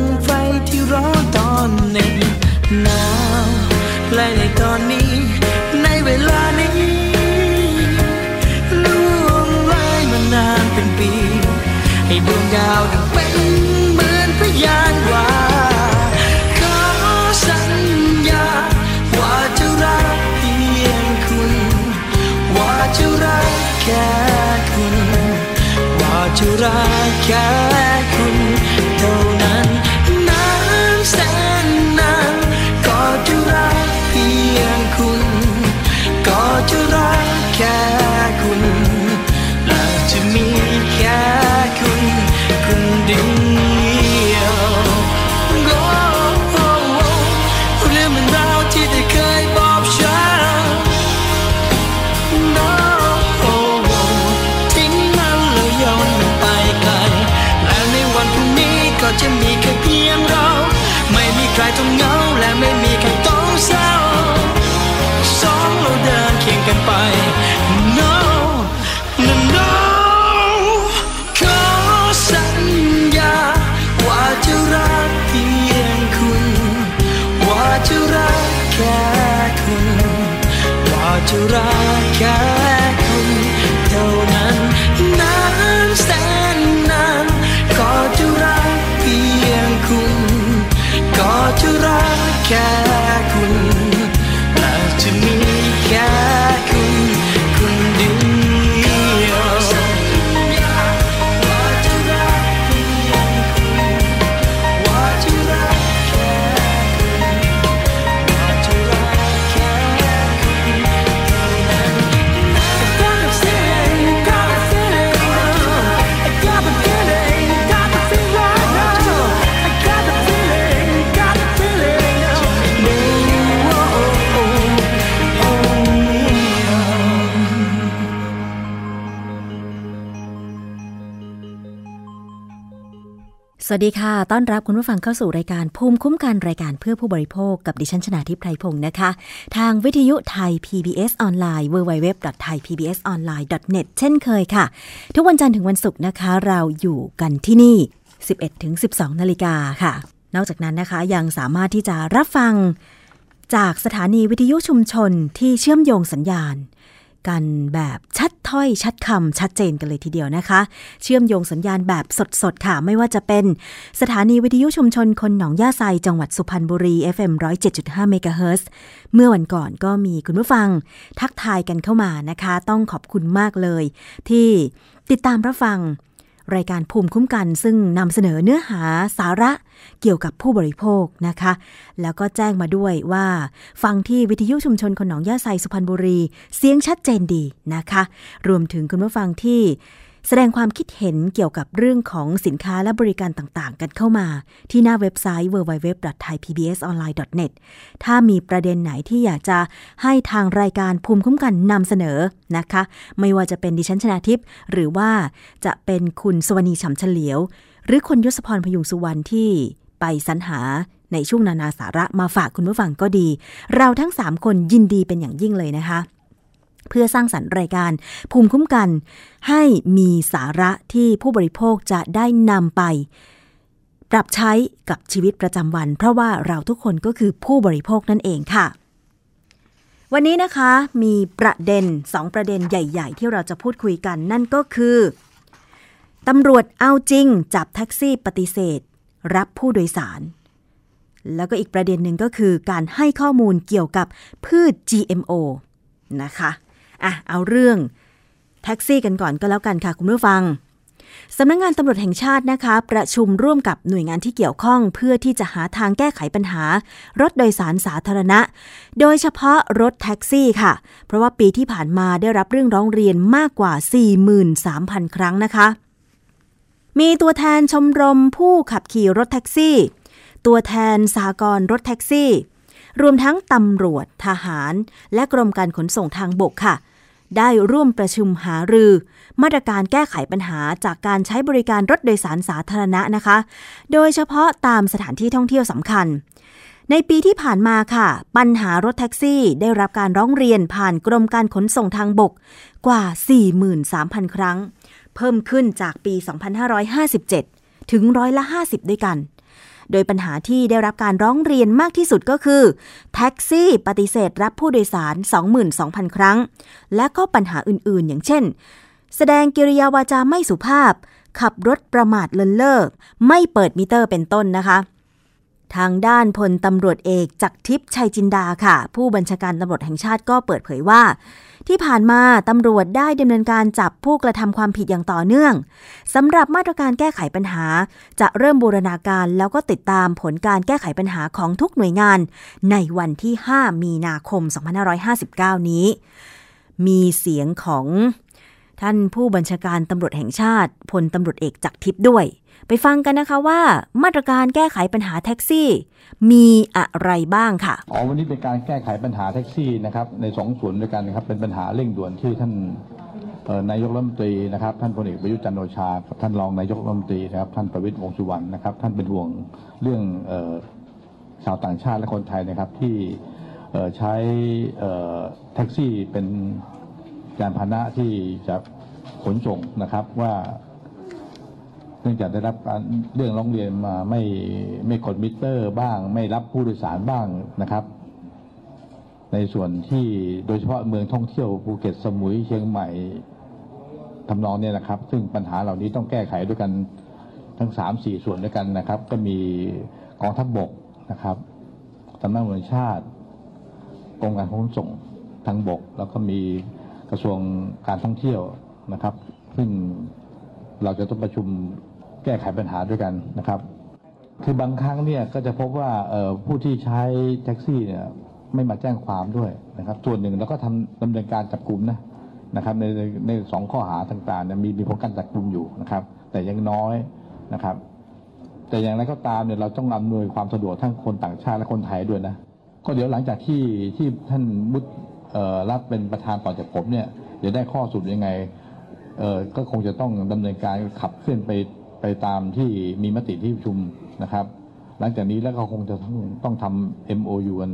งไฟที่ร้อนตอนหนึ่งหนาวและในตอนนี้ ในเวลานี้ ว่าจ สวัสดีค่ะ ต้อนรับคุณผู้ฟังเข้าสู่รายการภูมิคุ้มกันรายการเพื่อผู้บริโภคกับดิฉันชนาทิพไพรพงศ์นะคะ ทางวิทยุไทย PBS ออนไลน์ www.thaipbsonline.net เช่นเคยค่ะ ทุกวันจันทร์ถึงวันศุกร์นะคะ เราอยู่กันที่นี่ 11-12 นาฬิกาค่ะ นอกจากนั้นนะคะยังสามารถที่จะรับฟัง จากสถานีวิทยุชุมชนที่เชื่อมโยงสัญญาณ กันแบบชัดถ้อยชัดคำชัดเจนกันเลยทีเดียวนะคะ เชื่อมโยงสัญญาณแบบสดๆ ค่ะ ไม่ว่าจะเป็นสถานีวิทยุชุมชนคนหนองย่าไซจังหวัดสุพรรณบุรี FM 107.5เมกะเฮิรตซ์เมื่อวันก่อนก็มีคุณผู้ฟัง ทักทายกันเข้ามานะคะ ต้องขอบคุณมากเลย ที่ติดตามรับฟัง รายการภูมิคุ้มกัน ซึ่งนำเสนอเนื้อหาสาระเกี่ยวกับผู้บริโภคนะคะ แล้วก็แจ้งมาด้วยว่า ฟังที่วิทยุชุมชนคนหนองย่าไซสุพรรณบุรี เสียงชัดเจนดีนะคะ รวมถึงคุณผู้ฟังที่ แสดงความคิดเห็นเกี่ยวกับเรื่องของสินค้าและบริการต่างๆ กันเข้ามา ที่หน้าเว็บไซต์ www.thaipbsonline.net ถ้ามีประเด็นไหนที่อยากจะให้ทางรายการภูมิคุ้มกันนำเสนอนะคะ ไม่ว่าจะเป็นดิฉันชนาทิพย์หรือว่าจะเป็นคุณสวนีฉ่ำเฉลียว หรือคุณยศพรพยุงสุวรรณที่ไปสรรหาในช่วงนานาสาระมาฝากคุณผู้ฟังก็ดี เราทั้ง 3 คนยินดีเป็นอย่างยิ่งเลยนะคะ เพื่อสร้างสรรค์รายการภูมิคุ้มกัน ให้มีสาระที่ผู้บริโภคจะได้นำไป ปรับใช้กับชีวิตประจำวัน เพราะว่าเราทุกคนก็คือผู้บริโภคนั่นเองค่ะ วันนี้นะคะมีประเด็นสองประเด็นใหญ่ ๆ ที่เราจะพูดคุยกันนั่นก็คือตำรวจเอาจริง จับแท็กซี่ปฏิเสธ รับผู้โดยสาร แล้วก็อีกประเด็นหนึ่งก็คือการให้ข้อมูลเกี่ยวกับพืช GMO นะคะ อะเอาเรื่องแท็กซี่กันก่อนก็แล้วกันค่ะคุณผู้ฟังสำนักงงานตำรวจแห่งชาตินะคะ ประชุมร่วมกับหน่วยงานที่เกี่ยวข้อง เพื่อที่จะหาทางแก้ไขปัญหา รถโดยสารสาธารณะ โดยเฉพาะรถแท็กซี่ค่ะ เพราะว่าปีที่ผ่านมาได้รับเรื่องร้องเรียนมากกว่า 43,000 ครั้งนะคะ มีตัวแทนชมรมผู้ขับขี่รถแท็กซี่ ตัวแทนสากรรถแท็กซี่ รวมทั้งตำรวจทหาร และกรมการขนส่งทางบกค่ะ ได้ร่วมประชุมหารือ มาตรการแก้ไขปัญหาจากการใช้บริการรถโดยสารสาธารณะนะคะ โดยเฉพาะตามสถานที่ท่องเที่ยวสำคัญในปีที่ผ่านมาค่ะ ปัญหารถแท็กซี่ได้รับการร้องเรียนผ่านกรมการขนส่งทางบกกว่า 43,000 ครั้ง เพิ่มขึ้นจากปี 2557 ถึงร้อยละ 50 ด้วยกัน โดยปัญหาที่ได้รับการร้องเรียนมากที่สุดก็คือ แท็กซี่ปฏิเสธรับผู้โดยสาร 22,000 ครั้ง และก็ปัญหาอื่นๆ อย่างเช่น แสดงกิริยาวาจาไม่สุภาพ ขับรถประมาทเลินเล่อไม่เปิดมิเตอร์เป็นต้นนะคะ ทางด้านพลตำรวจเอกจักรทิพย์ชัยจินดาค่ะ ผู้บัญชาการตำรวจแห่งชาติก็เปิดเผยว่า ที่ผ่านมาตำรวจได้ดำเนินการจับผู้กระทำความผิดอย่างต่อเนื่องสำหรับมาตรการแก้ไขปัญหา จะเริ่มบูรณาการแล้วก็ติดตามผลการแก้ไขปัญหาของทุกหน่วยงาน ในวันที่ 5 มีนาคม 2559 นี้ มีเสียงของท่านผู้บัญชาการตำรวจแห่งชาติพลตำรวจเอกจักรทิพย์ด้วย ไปฟังกันนะคะว่ามาตรการแก้ไขปัญหาแท็กซี่ มีอะไรบ้างค่ะ อ๋อวันนี้เป็นการแก้ไขปัญหาแท็กซี่นะครับในสองส่วนด้วยกันนะครับเป็นปัญหาเร่งด่วนที่ท่านนายกรัฐมนตรีนะครับท่านพลเอกประยุทธ์จันทร์โอชา ท่านรองนายกรัฐมนตรีนะครับท่านประวิตรวงษ์สุวรรณนะครับท่านเป็นห่วงเรื่องชาวต่างชาติและคนไทยนะครับที่ใช้แท็กซี่เป็นยานพาหนะที่จะขนส่งนะครับว่า เนื่องจากได้รับการเรื่องร้องเรียนมาไม่ไม่กดมิเตอร์บ้าง ไม่รับผู้โดยสารบ้างนะครับ ในส่วนที่โดยเฉพาะเมืองท่องเที่ยวภูเก็ตสมุยเชียงใหม่ทำนองเนี่ยนะครับ ซึ่งปัญหาเหล่านี้ต้องแก้ไขด้วยกันทั้งสามสี่ส่วนด้วยกันนะครับ ก็มีกองทัพบกนะครับสำนักงานชาติกรมการขนส่งทางบก แล้วก็มีกระทรวงการท่องเที่ยวนะครับ ซึ่งเราจะต้องประชุม แก้ไขปัญหาด้วยกันนะครับ คือบางครั้งเนี่ยก็จะพบว่าผู้ที่ใช้แท็กซี่เนี่ยไม่มาแจ้งความด้วยนะครับ ส่วนหนึ่งเราก็ทำดำเนินการจับกลุ่มนะนะครับในในสองข้อหาต่างๆเนี่ยมีมีผลการจับกลุ่มอยู่นะครับ แต่ยังน้อยนะครับ แต่อย่างไรก็ตามเนี่ยเราต้องอำนวยความสะดวกทั้งคนต่างชาติและคนไทยด้วยนะก็เดี๋ยวหลังจากที่ที่ท่านมุดรับเป็นประธานต่อจากผมเนี่ยเดี๋ยวได้ข้อสรุปยังไงก็คงจะต้องดำเนินการขับเคลื่อนไป ไปตามที่มีมติที่ประชุมนะครับ หลังจากนี้แล้วก็คงจะต้องต้องทำ MOU กัน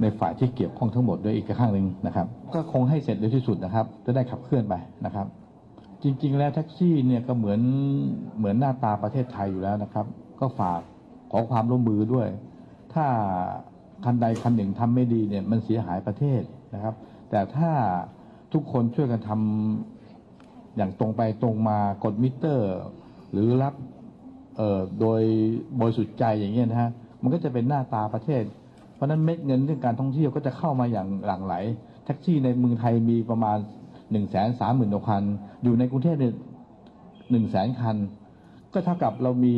ในฝ่ายที่เกี่ยวข้องทั้งหมดด้วยอีกข้างหนึ่งนะครับ ก็คงให้เสร็จเร็วที่สุดนะครับ จะได้ขับเคลื่อนไปนะครับ จริง ๆ แล้วแท็กซี่เนี่ยก็เหมือนเหมือนหน้าตาประเทศไทยอยู่แล้วนะครับ ก็ฝากขอความร่วมมือด้วย ถ้าคันใดคันหนึ่งทำไม่ดีเนี่ยมันเสียหายประเทศนะครับ แต่ถ้าทุกคนช่วยกันทำอย่างตรงไปตรงมากดมิเตอร์ หรือรับเอ่อโดยบริสุทธิ์ใจอย่างเงี้ยนะฮะมันก็จะเป็นหน้าตาประเทศ เพราะนั้นเม็ดเงินเรื่องการท่องเที่ยวก็จะเข้ามาอย่างหลั่งไหล แท็กซี่ในเมืองไทยมีประมาณ1นึ่งแสนสามหมื่นคัน อยู่ในกรุงเทพเนี่ยหนึ่งแสนคัน ก็เท่ากับเรามี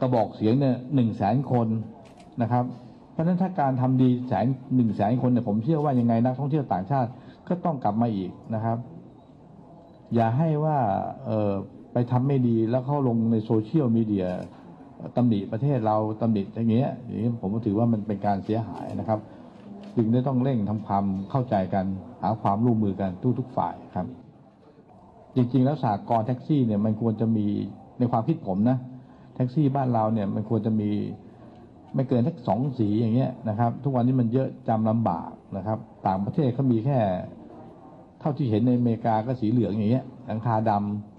กระบอกเสียงเนี่ยหนึ่งแสนคนนะครับ เพราะฉะนั้นถ้าการทำดีแสนหนึ่งแสนคนเนี่ยผมเชื่อว่ายังไงนักท่องเที่ยวต่างชาติก็ต้องกลับมาอีกนะครับ อย่าให้ว่าเออ ไปทำไม่ดีแล้วเข้าลงในโซเชียลมีเดียตำหนิประเทศเราตำหนิอย่างเงี้ยอย่างนี้ผมถือว่ามันเป็นการเสียหายนะครับ จึงได้ต้องเร่งทำความเข้าใจกันหาความร่วมมือกันทุกๆฝ่ายครับ จริงๆแล้วสากลแท็กซี่เนี่ยมันควรจะมีในความคิดผมนะแท็กซี่บ้านเราเนี่ยมันควรจะมีไม่เกินทักสองสีอย่างเงี้ยนะครับ ทุกวันนี้มันเยอะจำลำบากนะครับ ต่างประเทศเขามีแค่ เท่าที่เห็นในอเมริกาก็สีเหลืองอย่างเงี้ยหลังคาดำ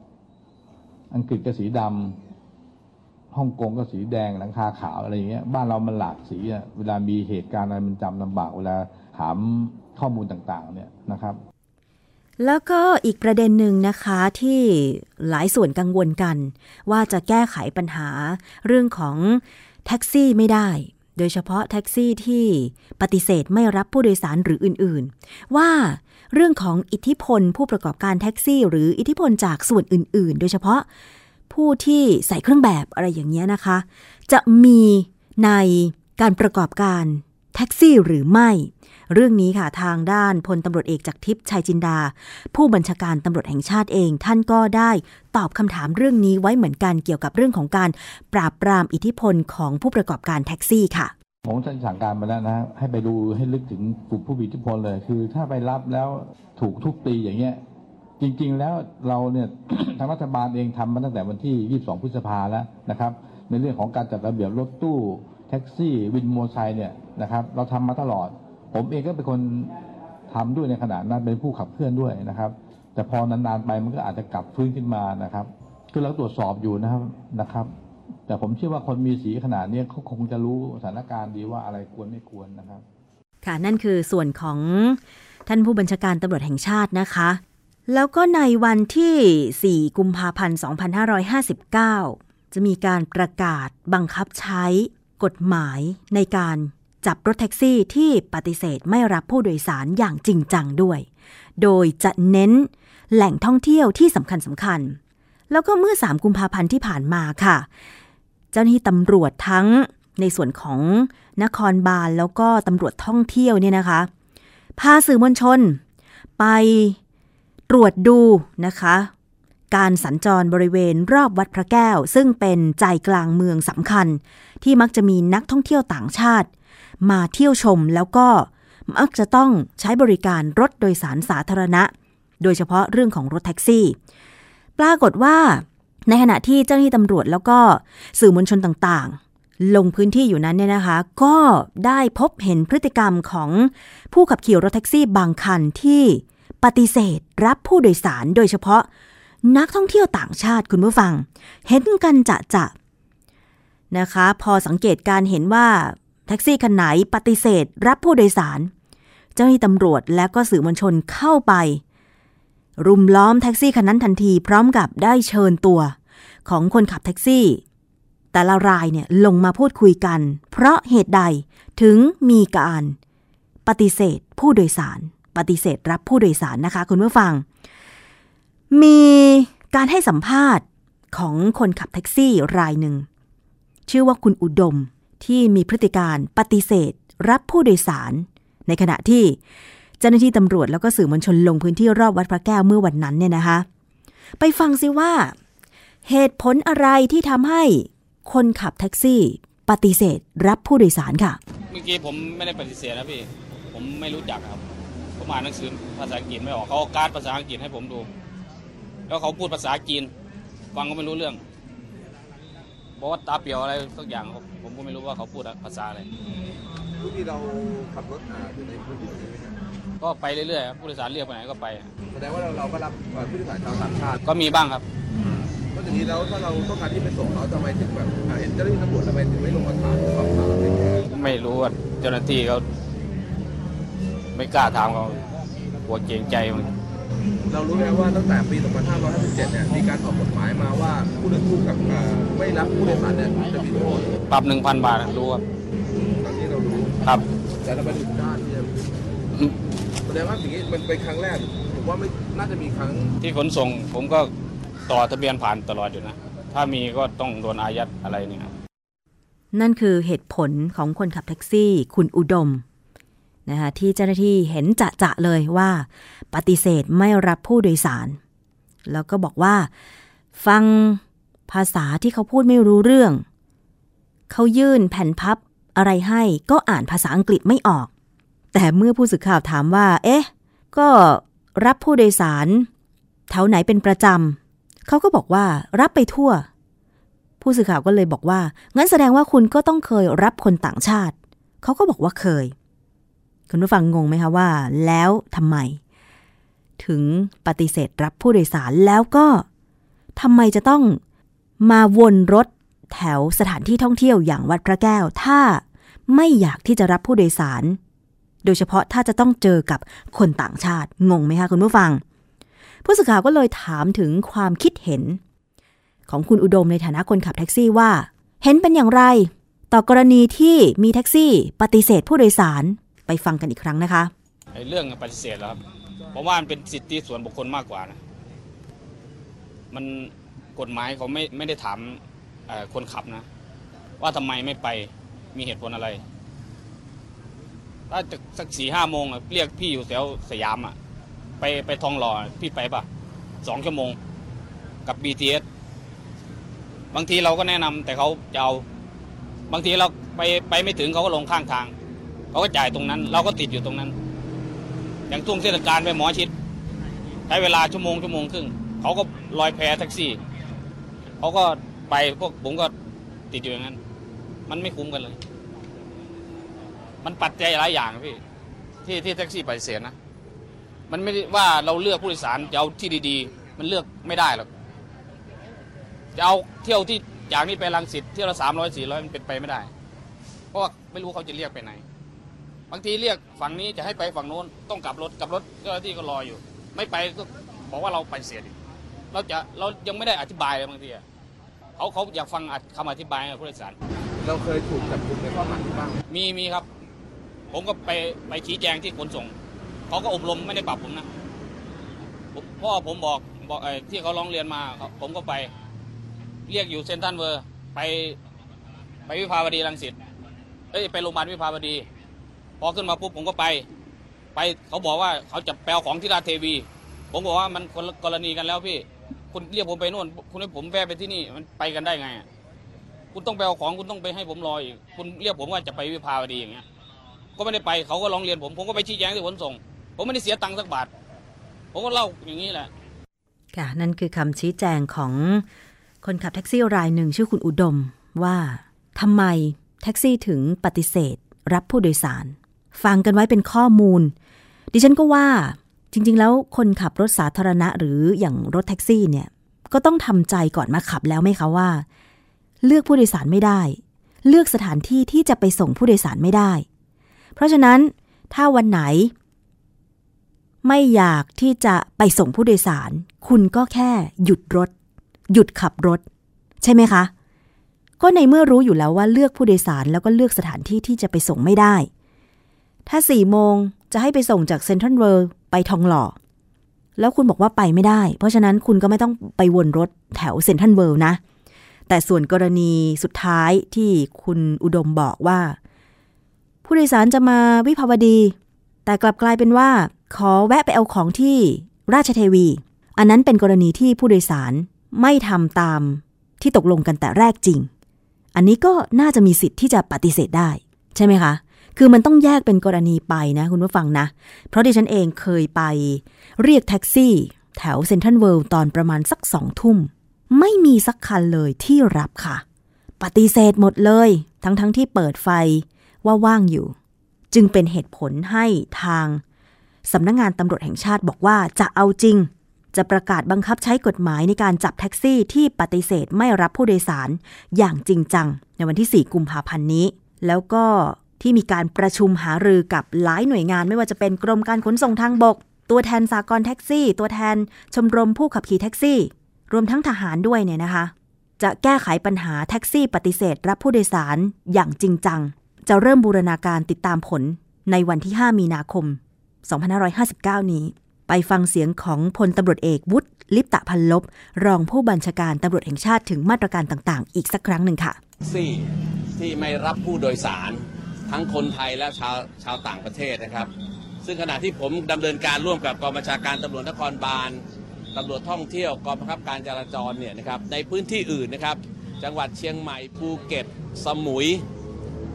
อังกฤษก็สีดำฮ่องกงก็สีแดงหลังคาขาวอะไรอย่างเงี้ยบ้านเรามันหลากสีอะเวลามีเหตุการณ์อะไรมันจำลำบากเวลาถามข้อมูลต่างๆเนี่ยนะครับ แล้วก็อีกประเด็นหนึ่งนะคะที่หลายส่วนกังวลกัน ว่าจะแก้ไขปัญหาเรื่องของแท็กซี่ไม่ได้ โดยเฉพาะแท็กซี่ที่ปฏิเสธไม่รับผู้โดยสารหรืออื่นๆ ว่า เรื่องของอิทธิพล ผู้ประกอบการแท็กซี่ หรืออิทธิพลจากส่วนอื่น ๆ โดยเฉพาะผู้ที่ใส่เครื่องแบบอะไรอย่างเงี้ยนะคะ จะมีในการประกอบการแท็กซี่หรือไม่ เรื่องนี้ค่ะทางด้านพลตำรวจเอกจากทิพย์ชัยจินดา ผู้บัญชาการตำรวจแห่งชาติเอง ท่านก็ได้ตอบคำถามเรื่องนี้ไว้เหมือนกันเกี่ยวกับเรื่องของการปราบปรามอิทธิพลของผู้ประกอบการแท็กซี่ค่ะ ผมท่านสั่งการมาแล้วนะให้ไปดูให้ลึกถึงกลุ่มผู้มีอิทธิพลเลย คือถ้าไปรับแล้วถูกทุบตีอย่างเงี้ย จริง ๆ แล้วเราเนี่ยทางรัฐบาลเองทำมาตั้งแต่วันที่ 22 พฤษภาแล้วนะครับ ในเรื่องของการจัดระเบียบรถตู้แท็กซี่วินมอเตอร์ไซค์เนี่ยนะครับเราทำมาตลอด ผมเองก็เป็นคนทำด้วยในขณะนั้นเป็นผู้ขับเคลื่อนด้วยนะครับ แต่พอนานๆไปมันก็อาจจะกลับฟื้นขึ้นมานะครับ คือเราตรวจสอบอยู่นะครับนะครับ แต่ผมเชื่อว่าคนมีสีขนาดนี้เขาคงจะรู้สถานการณ์ดีว่าอะไรควรไม่ควรนะครับ ค่ะนั่นคือส่วนของท่านผู้บัญชาการตำรวจแห่งชาตินะคะ แล้วก็ในวันที่ 4 กุมภาพันธ์ 2559 จะมีการประกาศบังคับใช้กฎหมายในการจับรถแท็กซี่ที่ปฏิเสธไม่รับผู้โดยสารอย่างจริงจังด้วย โดยจะเน้นแหล่งท่องเที่ยวที่สำคัญสำคัญ แล้วก็เมื่อ 3 กุมภาพันธ์ที่ผ่านมาค่ะ เจ้าหน้าที่ตำรวจทั้งในส่วนของนครบาลแล้วก็ตำรวจท่องเที่ยวเนี่ยนะคะพาสื่อมวลชน ไปตรวจดูนะคะ การสัญจรบริเวณรอบวัดพระแก้ว ซึ่งเป็นใจกลางเมืองสำคัญ ที่มักจะมีนักท่องเที่ยวต่างชาติ มาเที่ยวชมแล้วก็มักจะต้องใช้บริการรถโดยสารสาธารณะ โดยเฉพาะเรื่องของรถแท็กซี่ ปรากฏว่า ในขณะที่เจ้าหน้าที่ตำรวจแล้วก็สื่อมวลชนต่างๆ ลงพื้นที่อยู่นั้นเนี่ยนะคะ ก็ได้พบเห็นพฤติกรรมของผู้ขับขี่รถแท็กซี่บางคันที่ปฏิเสธรับผู้โดยสารโดยเฉพาะนักท่องเที่ยวต่างชาติคุณผู้ฟัง เห็นกันจะจะนะคะ พอสังเกตการเห็นว่าแท็กซี่คันไหนปฏิเสธ รับผู้โดยสาร เจ้าหน้าที่ตำรวจและก็สื่อมวลชนเข้าไป รุมล้อมแท็กซี่คันนั้นทันที พร้อมกับได้เชิญตัว ของคนขับแท็กซี่ แต่ละรายเนี่ยลงมาพูดคุยกัน เพราะเหตุใดถึงมีการปฏิเสธผู้โดยสาร ปฏิเสธรับผู้โดยสารนะคะ คุณผู้ฟัง มีการให้สัมภาษณ์ของคนขับแท็กซี่รายหนึ่ง ชื่อว่าคุณอุดมที่มีพฤติการปฏิเสธรับผู้โดยสาร ในขณะที่ เจ้าหน้าที่ตำรวจแล้วก็สื่อมวลชนลงพื้นที่รอบวัดพระแก้วเมื่อวันนั้นเนี่ยนะคะ ไปฟังซิว่า เหตุผลอะไรที่ทำให้คนขับแท็กซี่ ปฏิเสธรับผู้โดยสารค่ะ เมื่อกี้ผมไม่ได้ปฏิเสธนะพี่ ผมไม่รู้จักครับผมอ่านหนังสือภาษาอังกฤษไม่ออกเขาเอาการ์ดภาษาอังกฤษให้ผมดู แล้วเขาพูดภาษาจีน ฟังก็ไม่รู้เรื่องบอกว่าตาเปียวอะไรสักอย่างครับผมก็ไม่รู้ว่าเขาพูดภาษาอะไรทุกที่เราขับรถอ่าอยู่ในพื้นที่นี้ไหมครับ ก็ไปเรื่อยๆครับผู้โดยสารเรียกไปไหนก็ไป แสดงว่าเราเราก็รับเอ่อผู้โดยสารชาวต่างชาติก็มีบ้างครับ ก็อย่างนี้แล้วถ้าเราต้องการที่ไปส่งเขาทำไมถึงแบบอ่าเห็นเจ้าหน้าที่ตำรวจทำไมถึงไม่ลงมาถามหรือสอบถามอะไรอย่างเงี้ยไม่รู้ว่าเจ้าหน้าที่เขาไม่กล้าถามเขากลัวเกรงใจมันเรารู้ไหมว่าตั้งแต่ปี 2557 เนี่ยมีการออกกฎหมายมาว่าผู้โดยผู้กับอ่าไม่รับผู้โดยสารเนี่ยจะมีโทษปรับหนึ่งพันบาทรู้ครับตอนนี้เรารู้ครับ แต่เราไปถึงด้านเนี่ยแส ดงว่าอย่างนี้มันเป็นครั้งแรก ผมว่าไม่น่าจะมีครั้ง ที่ขนส่งผมก็ต่อทะเบียนผ่านตลอดอยู่นะ ถ้ามีก็ต้องโดนอายัดอะไรเนี่ยครับนั่นคือเหตุผลของคนขับแท็กซี่คุณอุดมนะคะที่เจ้าหน้าที่เห็นจะจะๆเลยว่า ปฏิเสธไม่รับผู้โดยสาร แล้วก็บอกว่า ฟังภาษาที่เขาพูดไม่รู้เรื่อง เขายื่นแผ่นพับอะไรให้ก็อ่านภาษาอังกฤษไม่ออก แต่เมื่อผู้สื่อข่าวถามว่า เอ๊ะ ก็รับผู้โดยสารแถวไหนเป็นประจำเขาก็บอกว่ารับไปทั่ว ผู้สื่อข่าวก็เลยบอกว่า งั้นแสดงว่าคุณก็ต้องเคยรับคนต่างชาติ เขาก็บอกว่าเคย คุณผู้ฟังงงไหมคะว่า แล้วทำไม ถึงปฏิเสธรับผู้โดยสารแล้วก็ทำไมจะต้องมาวนรถแถวสถานที่ท่องเที่ยวอย่างวัดพระแก้ว ถ้าไม่อยากที่จะรับผู้โดยสาร โดยเฉพาะถ้าจะต้องเจอกับคนต่างชาติ งงไหมคะคุณผู้ฟัง ผู้สื่อข่าวก็เลยถามถึงความคิดเห็น ของคุณอุดมในฐานะคนขับแท็กซี่ว่า เห็นเป็นอย่างไร ต่อกรณีที่มีแท็กซี่ปฏิเสธผู้โดยสารไปฟังกันอีกครั้งนะคะเรื่องปฏิเสธแล้วครับเพราะว่ามันเป็นสิทธิส่วนบุคคลมากกว่านะมันกฎหมายเขาไม่ไม่ได้ถามคนขับนะ ว่าทำไมไม่ไปมีเหตุผลอะไร ถ้าจะสักสี่ห้าโมงอะเรียกพี่อยู่แถวสยามอะ ไปไปทองหล่อพี่ไปปะสองชั่วโมง กับ BTS บางทีเราก็แนะนำแต่เขาจะเอา บางทีเราไปไปไม่ถึงเขาก็ลงข้างทาง เขาก็จ่ายตรงนั้น เราก็ติดอยู่ตรงนั้น อย่างช่วงเทศกาลไปหมอชิดใช้เวลาชั่วโมงชั่วโมงครึ่งเขาก็ลอยแพแท็กซี่ เขาก็ไปพวกผมก็ติดอยู่อย่างนั้น มันไม่คุ้มกันเลย มันปัจจัยหลายอย่างพี่ที่ที่แท็กซี่ปฏิเสธนะ มันไม่ได้ว่าเราเลือกผู้โดยสารจะเอาที่ดีๆ มันเลือกไม่ได้หรอกจะเอาเที่ยวที่จากนี้ไปลังสิตเที่ยวละสามร้อยสี่ร้อยมันเป็นไปไม่ได้ เพราะว่าไม่รู้เขาจะเรียกไปไหน บางทีเรียกฝั่งนี้จะให้ไปฝั่งโน้นต้องกลับรถกลับรถเจ้าหน้าที่ก็รออยู่ ไม่ไปก็บอกว่าเราไปเสียดิเราจะเรายังไม่ได้อธิบายเลยบางทีอะเขาเขาอยากฟังคำอธิบายของผู้โดยสาร เราเคยถูกจับกุมในข้อหาที่บ้างไหมมีมีครับ ผมก็ไปไปชี้แจงที่ขนส่งเขาก็อบรมไม่ได้ปรับผมนะเพราะว่อผมบอกบอกไอ้ที่เขาร้องเรียนมาผมก็ไป เรียกอยู่เซนทรัลเวอร์ไปไปวิภาวดีรังสิตเอ้ยไปโรงพยาบาลวิภาวดี พอขึ้นมาปุ๊บผมก็ไป ไปเขาบอกว่าเขาจะแปลของที่ราเทวี ผมบอกว่ามันคนกรณีกันแล้วพี่ คุณเรียกผมไปโน่น คุณให้ผมแวะไปที่นี่มันไปกันได้ไง คุณต้องไปเอาของคุณต้องไปให้ผมรออีก คุณเรียกผมว่าจะไปวิภาวดีอย่างเงี้ย ก็ไม่ได้ไปเขาก็ร้องเรียนผมผมก็ไปชี้แจงที่ขนส่ง ผมไม่ได้เสียตังค์สักบาท ผมก็เล่าอย่างนี้แหละ ค่ะ นั่นคือคำชี้แจงของคนขับแท็กซี่รายหนึ่งชื่อคุณอุดมว่าทำไมแท็กซี่ถึงปฏิเสธ รับผู้โดยสาร ฟังกันไว้เป็นข้อมูล ดิฉันก็ว่าจริง ๆ แล้วคนขับรถสาธารณะหรืออย่างรถแท็กซี่เนี่ย ก็ต้องทำใจก่อนมาขับแล้วไหมคะว่า เลือกผู้โดยสารไม่ได้ เลือกสถานที่ที่จะไปส่งผู้โดยสารไม่ได้ เพราะฉะนั้นถ้าวันไหน ไม่อยากที่จะไปส่งผู้โดยสาร คุณก็แค่หยุดรถ หยุดขับรถ ใช่ไหมคะ ก็ในเมื่อรู้อยู่แล้วว่าเลือกผู้โดยสารแล้วก็เลือกสถานที่ที่จะไปส่งไม่ได้ ถ้าสี่โมงจะให้ไปส่งจากเซ็นทรัลเวิลด์ไปทองหล่อ แล้วคุณบอกว่าไปไม่ได้ เพราะฉะนั้นคุณก็ไม่ต้องไปวนรถแถวเซ็นทรัลเวิลด์นะ แต่ส่วนกรณีสุดท้ายที่คุณอุดมบอกว่า ผู้โดยสารจะมาวิภาวดี แต่กลับกลายเป็นว่า ขอแวะไปเอาของที่ราชเทวี อันนั้นเป็นกรณีที่ผู้โดยสารไม่ทำตามที่ตกลงกันแต่แรกจริง อันนี้ก็น่าจะมีสิทธิ์ที่จะปฏิเสธได้ ใช่ไหมคะ คือมันต้องแยกเป็นกรณีไปนะ คุณผู้ฟังนะ เพราะดิฉันเองเคยไปเรียกแท็กซี่ แถวเซ็นทรัลเวิลด์ตอนประมาณสักสองทุ่ม ไม่มีสักคันเลยที่รับค่ะ ปฏิเสธหมดเลย ทั้งๆทที่เปิดไฟ ว่าว่างอยู่ จึงเป็นเหตุผลให้ทางสำนักงงานตำรวจแห่งชาติบอกว่าจะเอาจริง จะประกาศบังคับใช้กฎหมายในการจับแท็กซี่ที่ปฏิเสธไม่รับผู้โดยสารอย่างจริงจัง ในวันที่ 4 กุมภาพันธ์นี้ แล้วก็ที่มีการประชุมหารือกับหลายหน่วยงานไม่ว่าจะเป็นกรมการขนส่งทางบก ตัวแทนสากลแท็กซี่ ตัวแทนชมรมผู้ขับขี่แท็กซี่ รวมทั้งทหารด้วยเนี่ยนะคะ จะแก้ไขปัญหาแท็กซี่ปฏิเสธ รับผู้โดยสารอย่างจริงจัง จะเริ่มบูรณาการติดตามผลในวันที่ 5 มีนาคม 2559 นี้ ไปฟังเสียงของพลตำรวจเอกวุฒิลิปตะพันลบ รองผู้บัญชาการตำรวจแห่งชาติถึงมาตรการต่างๆ อีกสักครั้งหนึ่งค่ะซี่ที่ไม่รับผู้โดยสารทั้งคนไทยและชาวชาวต่างประเทศนะครับ ซึ่งขณะที่ผมดำเนินการร่วมกับกองบัญชาการตำรวจนครบาลตำรวจท่องเที่ยวกองบังคับการจราจรเนี่ยนะครับในพื้นที่อื่นนะครับ จังหวัดเชียงใหม่ภูเก็ต สมุย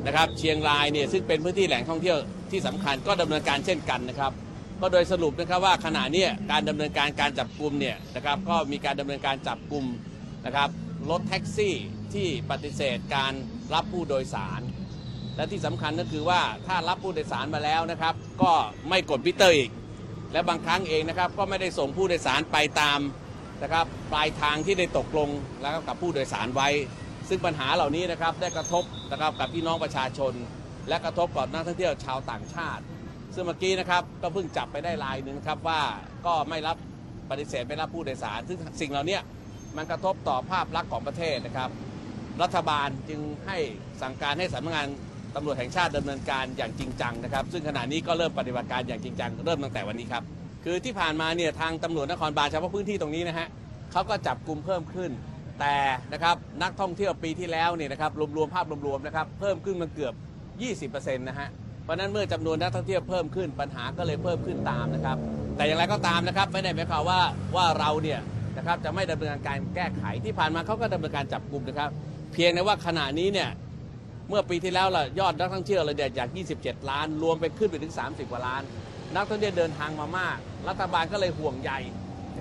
นะครับเชียงรายเนี่ยซึ่งเป็นพื้นที่แหล่งท่องเที่ยวที่สำคัญก็ดำเนินการเช่นกันนะครับ ก็โดยสรุปนะครับว่าขณะนี้การดำเนินการการจับกลุ่มเนี่ยนะครับก็มีการดำเนินการจับกลุ่มนะครับรถแท็กซี่ที่ปฏิเสธการรับผู้โดยสาร และที่สำคัญก็คือว่าถ้ารับผู้โดยสารมาแล้วนะครับ ก็ไม่กดพิเตอร์อีก และบางครั้งเองนะครับก็ไม่ได้ส่งผู้โดยสารไปตามนะครับปลายทางที่ได้ตกลงแล้วก็กับผู้โดยสารไว้ ซึ่งปัญหาเหล่านี้นะครับได้กระทบนะครับกับพี่น้องประชาชน และกระทบกับนักท่องเที่ยวชาวต่างชาติ ซึ่งเมื่อกี้นะครับก็เพิ่งจับไปได้รายหนึ่งครับว่าก็ไม่รับปฏิเสธไม่รับผู้โดยสาร ซึ่งสิ่งเหล่านี้มันกระทบต่อภาพลักษณ์ของประเทศนะครับ รัฐบาลจึงให้สั่งการให้สำนักงานตำรวจแห่งชาติดำเนินการอย่างจริงจังนะครับ ซึ่งขณะนี้ก็เริ่มปฏิบัติการอย่างจริงจังเริ่มตั้งแต่วันนี้ครับคือที่ผ่านมาเนี่ยทางตำรวจนครบาลเฉพาะพื้นที่ตรงนี้นะฮะเขาก็จับกลุ่มเพิ่มขึ้น แต่นะครับนักท่องเที่ยวปีที่แล้วเนี่ยนะครับรวมๆภาพรวมๆนะครับเพิ่มขึ้นมาเกือบ 20%นะฮะเพราะนั้นเมื่อจำนวนนักท่องเที่ยวเพิ่มขึ้นปัญหาก็เลยเพิ่มขึ้นตามนะครับ แต่อย่างไรก็ตามนะครับไม่ได้หมายความว่าว่าเราเนี่ยนะครับจะไม่ดำเนินการแก้ไขที่ผ่านมาเขาก็ดำเนินการจับกลุ่มนะครับ เพียงแต่ว่าขณะนี้เนี่ยเมื่อปีที่แล้วล่ะยอดนักท่องเที่ยวเราเนี่ยจาก 27 ล้าน รวมไปขึ้นไปถึง 30 กว่าล้าน นักท่องเที่ยวเดินทางมามาก รัฐบาลก็เลยห่วงใย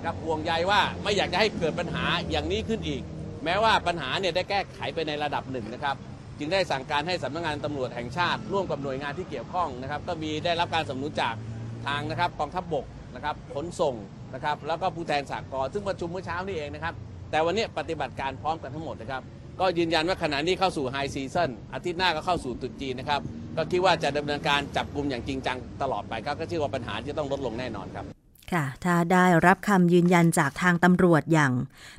นะครับห่วงใยว่าไม่อยากจะให้เกิดปัญหาอย่างนี้ขึ้นอีก แม้ว่าปัญหาเนี่ยได้แก้ไขไปในระดับหนึ่งนะครับจึงได้สั่งการให้สำนักงานตำรวจแห่งชาติ ร่วมกับหน่วยงานที่เกี่ยวข้องนะครับ ก็มีได้รับการสนับสนุนจากทางนะครับกองทัพบกนะครับขนส่งนะครับแล้วก็ผู้แทนสากลซึ่งประชุมเมื่อเช้านี้เองนะครับ แต่วันนี้ปฏิบัติการพร้อมกันทั้งหมดนะครับ ก็ยืนยันว่าขณะนี้เข้าสู่ไฮซีซั o นอาทิตย์หน้าก็เข้าสู่ตรุษจีนนะครับ ก็คิดว่าจะดำเนินการจับกลุ่มอย่างจริงจังตลอดไปครับก็เชื่อว่าปัญหาจะต้องลดลงแน่นอนครับ ค่ะ ถ้าได้รับคำยืนยันจากทางตำรวจอย่าง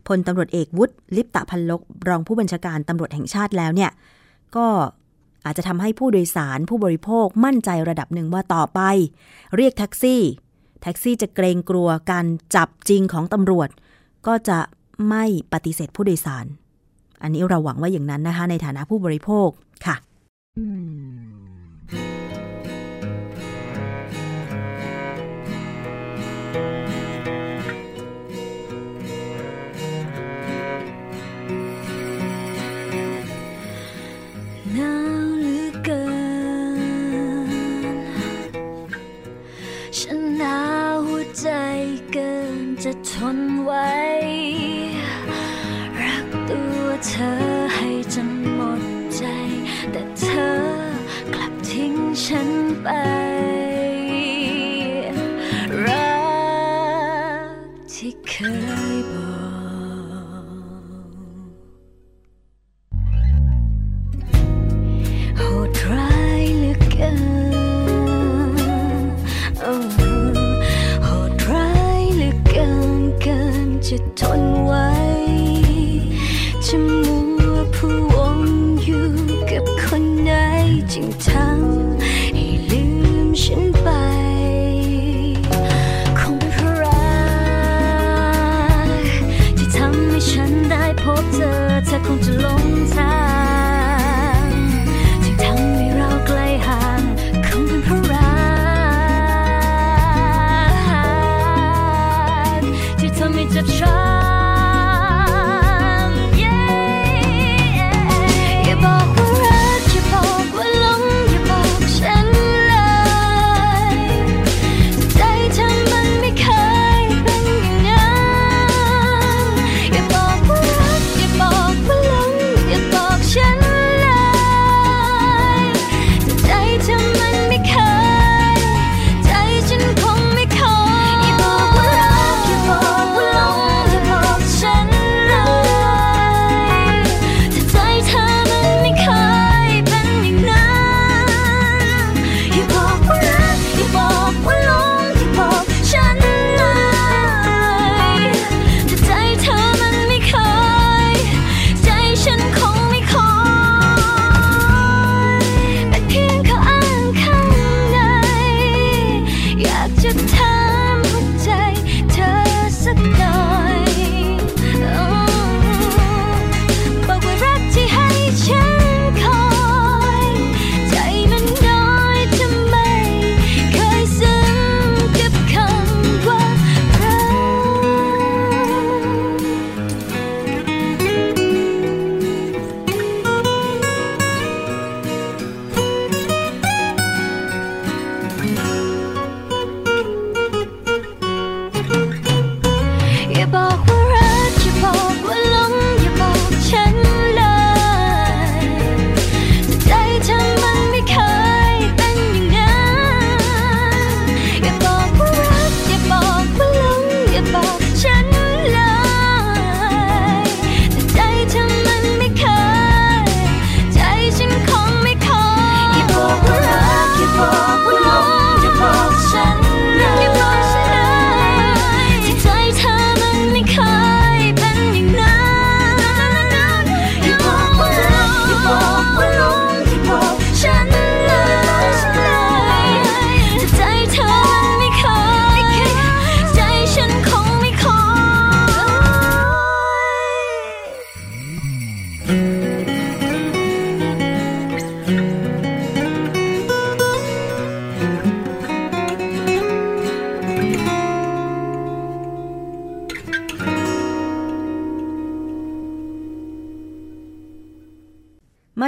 พลตำรวจเอกวุฒิลิปตะพันลกรองผู้บัญชาการตำรวจแห่งชาติแล้วเนี่ย ก็อาจจะทำให้ผู้โดยสารผู้บริโภคมั่นใจระดับหนึ่งว่าต่อไป เรียกแท็กซี่ แท็กซี่จะเกรงกลัวการจับจริงของตำรวจ ก็จะไม่ปฏิเสธผู้โดยสาร อันนี้เราหวังว่าอย่างนั้นนะคะ ในฐานะผู้บริโภคค่ะห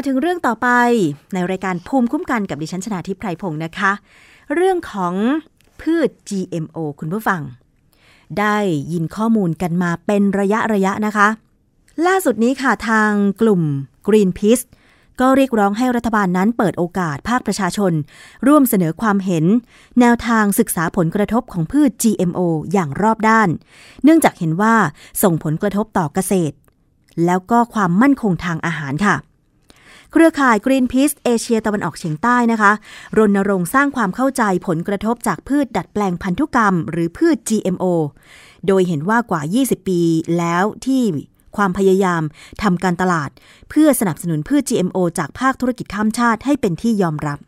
มาถึงเรื่องต่อไปในรายการภูมิคุ้มกันกับดิฉันชนาทิพไพรพงศ์นะคะ เรื่องของพืช GMO คุณผู้ฟัง ได้ยินข้อมูลกันมาเป็นระยะระยะนะคะ ล่าสุดนี้ค่ะทางกลุ่ม Greenpeace ก็เรียกร้องให้รัฐบาลนั้นเปิดโอกาสภาคประชาชน ร่วมเสนอความเห็น แนวทางศึกษาผลกระทบของพืช GMO อย่างรอบด้าน เนื่องจากเห็นว่าส่งผลกระทบต่อเกษตร แล้วก็ความมั่นคงทางอาหารค่ะ เครือข่าย Greenpeace เอเชียตะวันออกเฉียงใต้นะคะ รณรงค์สร้างความเข้าใจผลกระทบจากพืชดัดแปลงพันธุกรรม หรือพืช GMO โดยเห็นว่ากว่า 20 ปีแล้วที่ความพยายามทำการตลาด เพื่อสนับสนุนพืช GMO จากภาคธุรกิจข้ามชาติให้เป็นที่ยอมรับ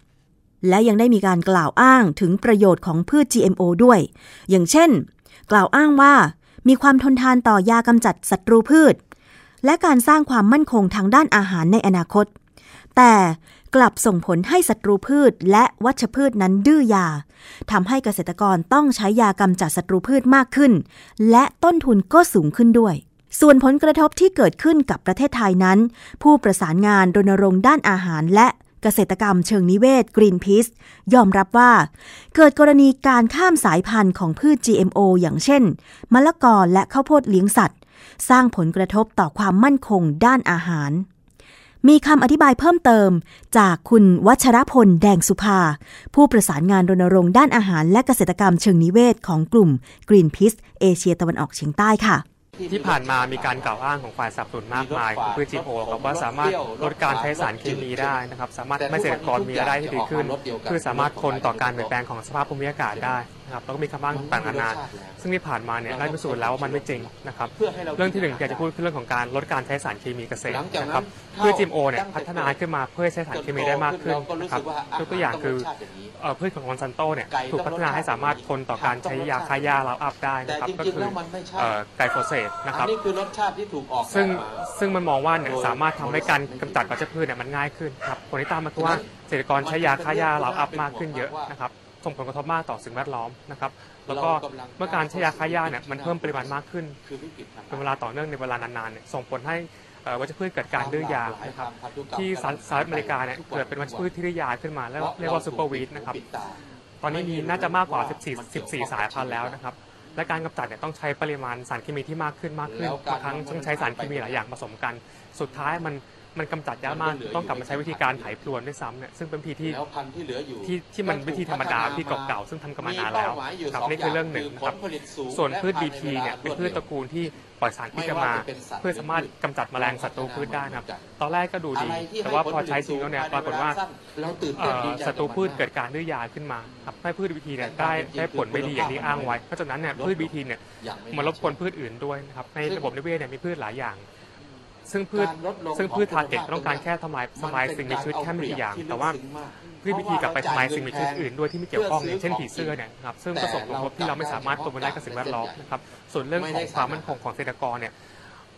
และยังได้มีการกล่าวอ้างถึงประโยชน์ของพืช GMO ด้วย อย่างเช่น กล่าวอ้างว่า มีความทนทานต่อยากำจัดศัตรูพืช และการสร้างความมั่นคงทางด้านอาหารในอนาคต แต่กลับส่งผลให้ศัตรูพืชและวัชพืชนั้นดื้อยาทำให้เกษตรกรต้องใช้ยากำจัดศัตรูพืชมากขึ้น และต้นทุนก็สูงขึ้นด้วย ส่วนผลกระทบที่เกิดขึ้นกับประเทศไทยนั้น ผู้ประสานงานรณรงค์ด้านอาหารและเกษตรกรรมเชิงนิเวศ Greenpeace ยอมรับว่า เกิดกรณีการข้ามสายพันธุ์ของพืช GMO อย่างเช่น มะละกอและข้าวโพดเลี้ยงสัตว์ สร้างผลกระทบต่อความมั่นคงด้านอาหาร มีคำอธิบายเพิ่มเติมจากคุณวัชรพลแดงสุภา ผู้ประสานงานรณรงค์ด้านอาหารและเกษตรกรรมเชิงนิเวศของกลุ่ม Greenpeace เอเชียตะวันออกเฉียงใต้ค่ะ ที่ผ่านมามีการกล่าวอ้างของฝ่ายสนับสนุนมากมายของพืช GMO ครับว่าสามารถลดการใช้สารเคมีได้นะครับ สามารถทำให้เกษตรกรมีรายได้ที่ดีขึ้น คือสามารถทนต่อการเปลี่ยนแปลงของสภาพภูมิอากาศได้นะครับแล้วก็มีคำอ้างต่างๆนานาซึ่งที่ผ่านมาเนี่ยได้พิสูจน์แล้วว่ามันไม่จริงนะครับ เรื่องที่หนึ่งอยากจะพูดคือเรื่องของการลดการใช้สารเคมีเกษตรนะครับพืช GMO เนี่ยพัฒนาขึ้นมาเพื่อให้ใช้สารเคมีได้มากขึ้นนะครับยกตัวอย่างคือ เอ่อพืชของมอนซันโตเนี่ยถูกพัฒนาให้สามารถทนต่อการใช้ยาฆ่าหญ้า Roundup ได้นะครับก็คือเอ่อไกลโฟเสตนะครับนี่คือรสชาติที่ถูกออกซึ่งแบบซึ่งมันมองว่าเนี่ยสามารถทำให้การกำจัดวัชพืชเนี่ยมันง่ายขึ้นครับผลที่ตามมาคือว่าเกษตรกรใช้ยาฆ่าหญ้าเราอัพมากขึ้นเยอะนะครับส่งผลกระทบมากต่อสิ่งแวดล้อมนะครับแล้วก็เมื่อการใช้ยาฆ่าหญ้าเนี่ยมันเพิ่มปริมาณมากขึ้นคือวิกฤตทางเป็นเวลาต่อเนื่องในเวลานานๆเนี่ยส่งผลให้เอ่อ วัชพืชเกิดการดื้อยานะครับที่สหรัฐสหรัฐอเมริกาเนี่ยเกิดเป็นวัชพืชที่ดื้อยาขึ้นมาแล้วเรียกว่าซูเปอร์วีดนะครับตอนนี้มีน่าจะมากกว่า 14 14 สายพันธุ์แล้วนะครับและการกำจัดเนี่ยต้องใช้ปริมาณสารเคมีที่มากขึ้นมากขึ้นบางครั้งต้องใช้สารเคมีหลายอย่างผสมกัน สุดท้ายมันมันกำจัดยากมากต้องกลับมาใช้วิธีการไถพรวนด้วยซ้ำเนี่ยซึ่งเป็นวิธีที่แล้วพันธุ์ที่เหลืออยู่ที่ที่มันวิธีธรรมดาที่เก่าๆซึ่งทำกันมานานแล้วเป้หมายอยู่ครับสนี่คือเรื่องหนึ่งย่านะครับผลผลิตสูงส่วนพืชและ BP เนี่ยเป็นพืชตระกูลที่ ปล่อยสารพิษกันมา เพื่อสามารถกำจัดแมลงศัตรูพืชได้นะครับ ตอนแรกก็ดูดีอะไรที่แต่ว่าให้พอใช้จริงแล้วเนี่ยผลผลิตปรากฏว่าสูงภายในเวลาสั้นเราตื่นเอ่เต้นอดีใจศัตรูพืชกับมันเกิดการดื้อยาขึ้นมาครับให้พืช BT เนี่ยได้ได้ผลไม่ดีอย่างที่อ้างไว้เพราะฉะนั้นเนี่ยพืช BT เนี่ยอย่างไมันรบกวนพืชอื่นด้วยนะครับในระบบนิเวศเนี่ยมีพืชหลายอย่างซึ่งพืชการลดลงซึ่งพืชของทาร์เก็ตคุณภาพต้องการแค่ทำลายทำลายสิ่งมีชีวิตแค่ไม่กี่อย่าง แต่ว่า พืช BT กลับไปทำลายสิ่งมีชีวิตอื่นด้วยที่ไม่เกี่ยวข้องอย่างเช่นผีเสื้อเนี่ยนะครับซึ่งก็ส่งผลกระทบที่เราไม่สามารถควบคุมได้กับสิ่งแวดล้อมนะครับส่วนเรื่องของความมั่นคงของเกษตรกรเนี่ย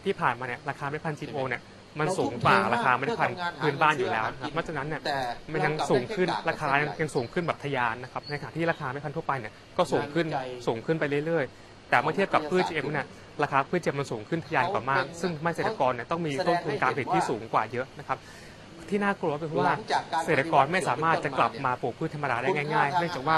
ที่ผ่านมาเนี่ยราคาเม็ดพันธุ์ GMO เนี่ยมันสูงกว่าราคาเม็ดพันธุ์พื้นบ้านอยู่แล้วนะครับเพราะฉะนั้นเนี่ยแต่มันยังสูงขึ้นราคายังสูงขึ้นแบบทะยานนะครับในขณะที่ราคาไม่พันธุ์ทั่วไปเนี่ยก็สูงขึ้นสูงขึ้นไปเรื่อยๆ แต่เมื่อเทียบกับพืช GM เนี่ยราคาพืช GM มันสูงขึ้นทะยานกว่ามาก ซึ่งทำให้เกษตรกรเนี่ยต้องมีต้นทุนการผลิตที่สูงกว่าเยอะนะครับ ที่น่ากลัวก็คือว่าเกษตรกรไม่สามารถจะกลับมาปลูกพืชธรรมดาได้ง่ายๆเนื่องจากว่า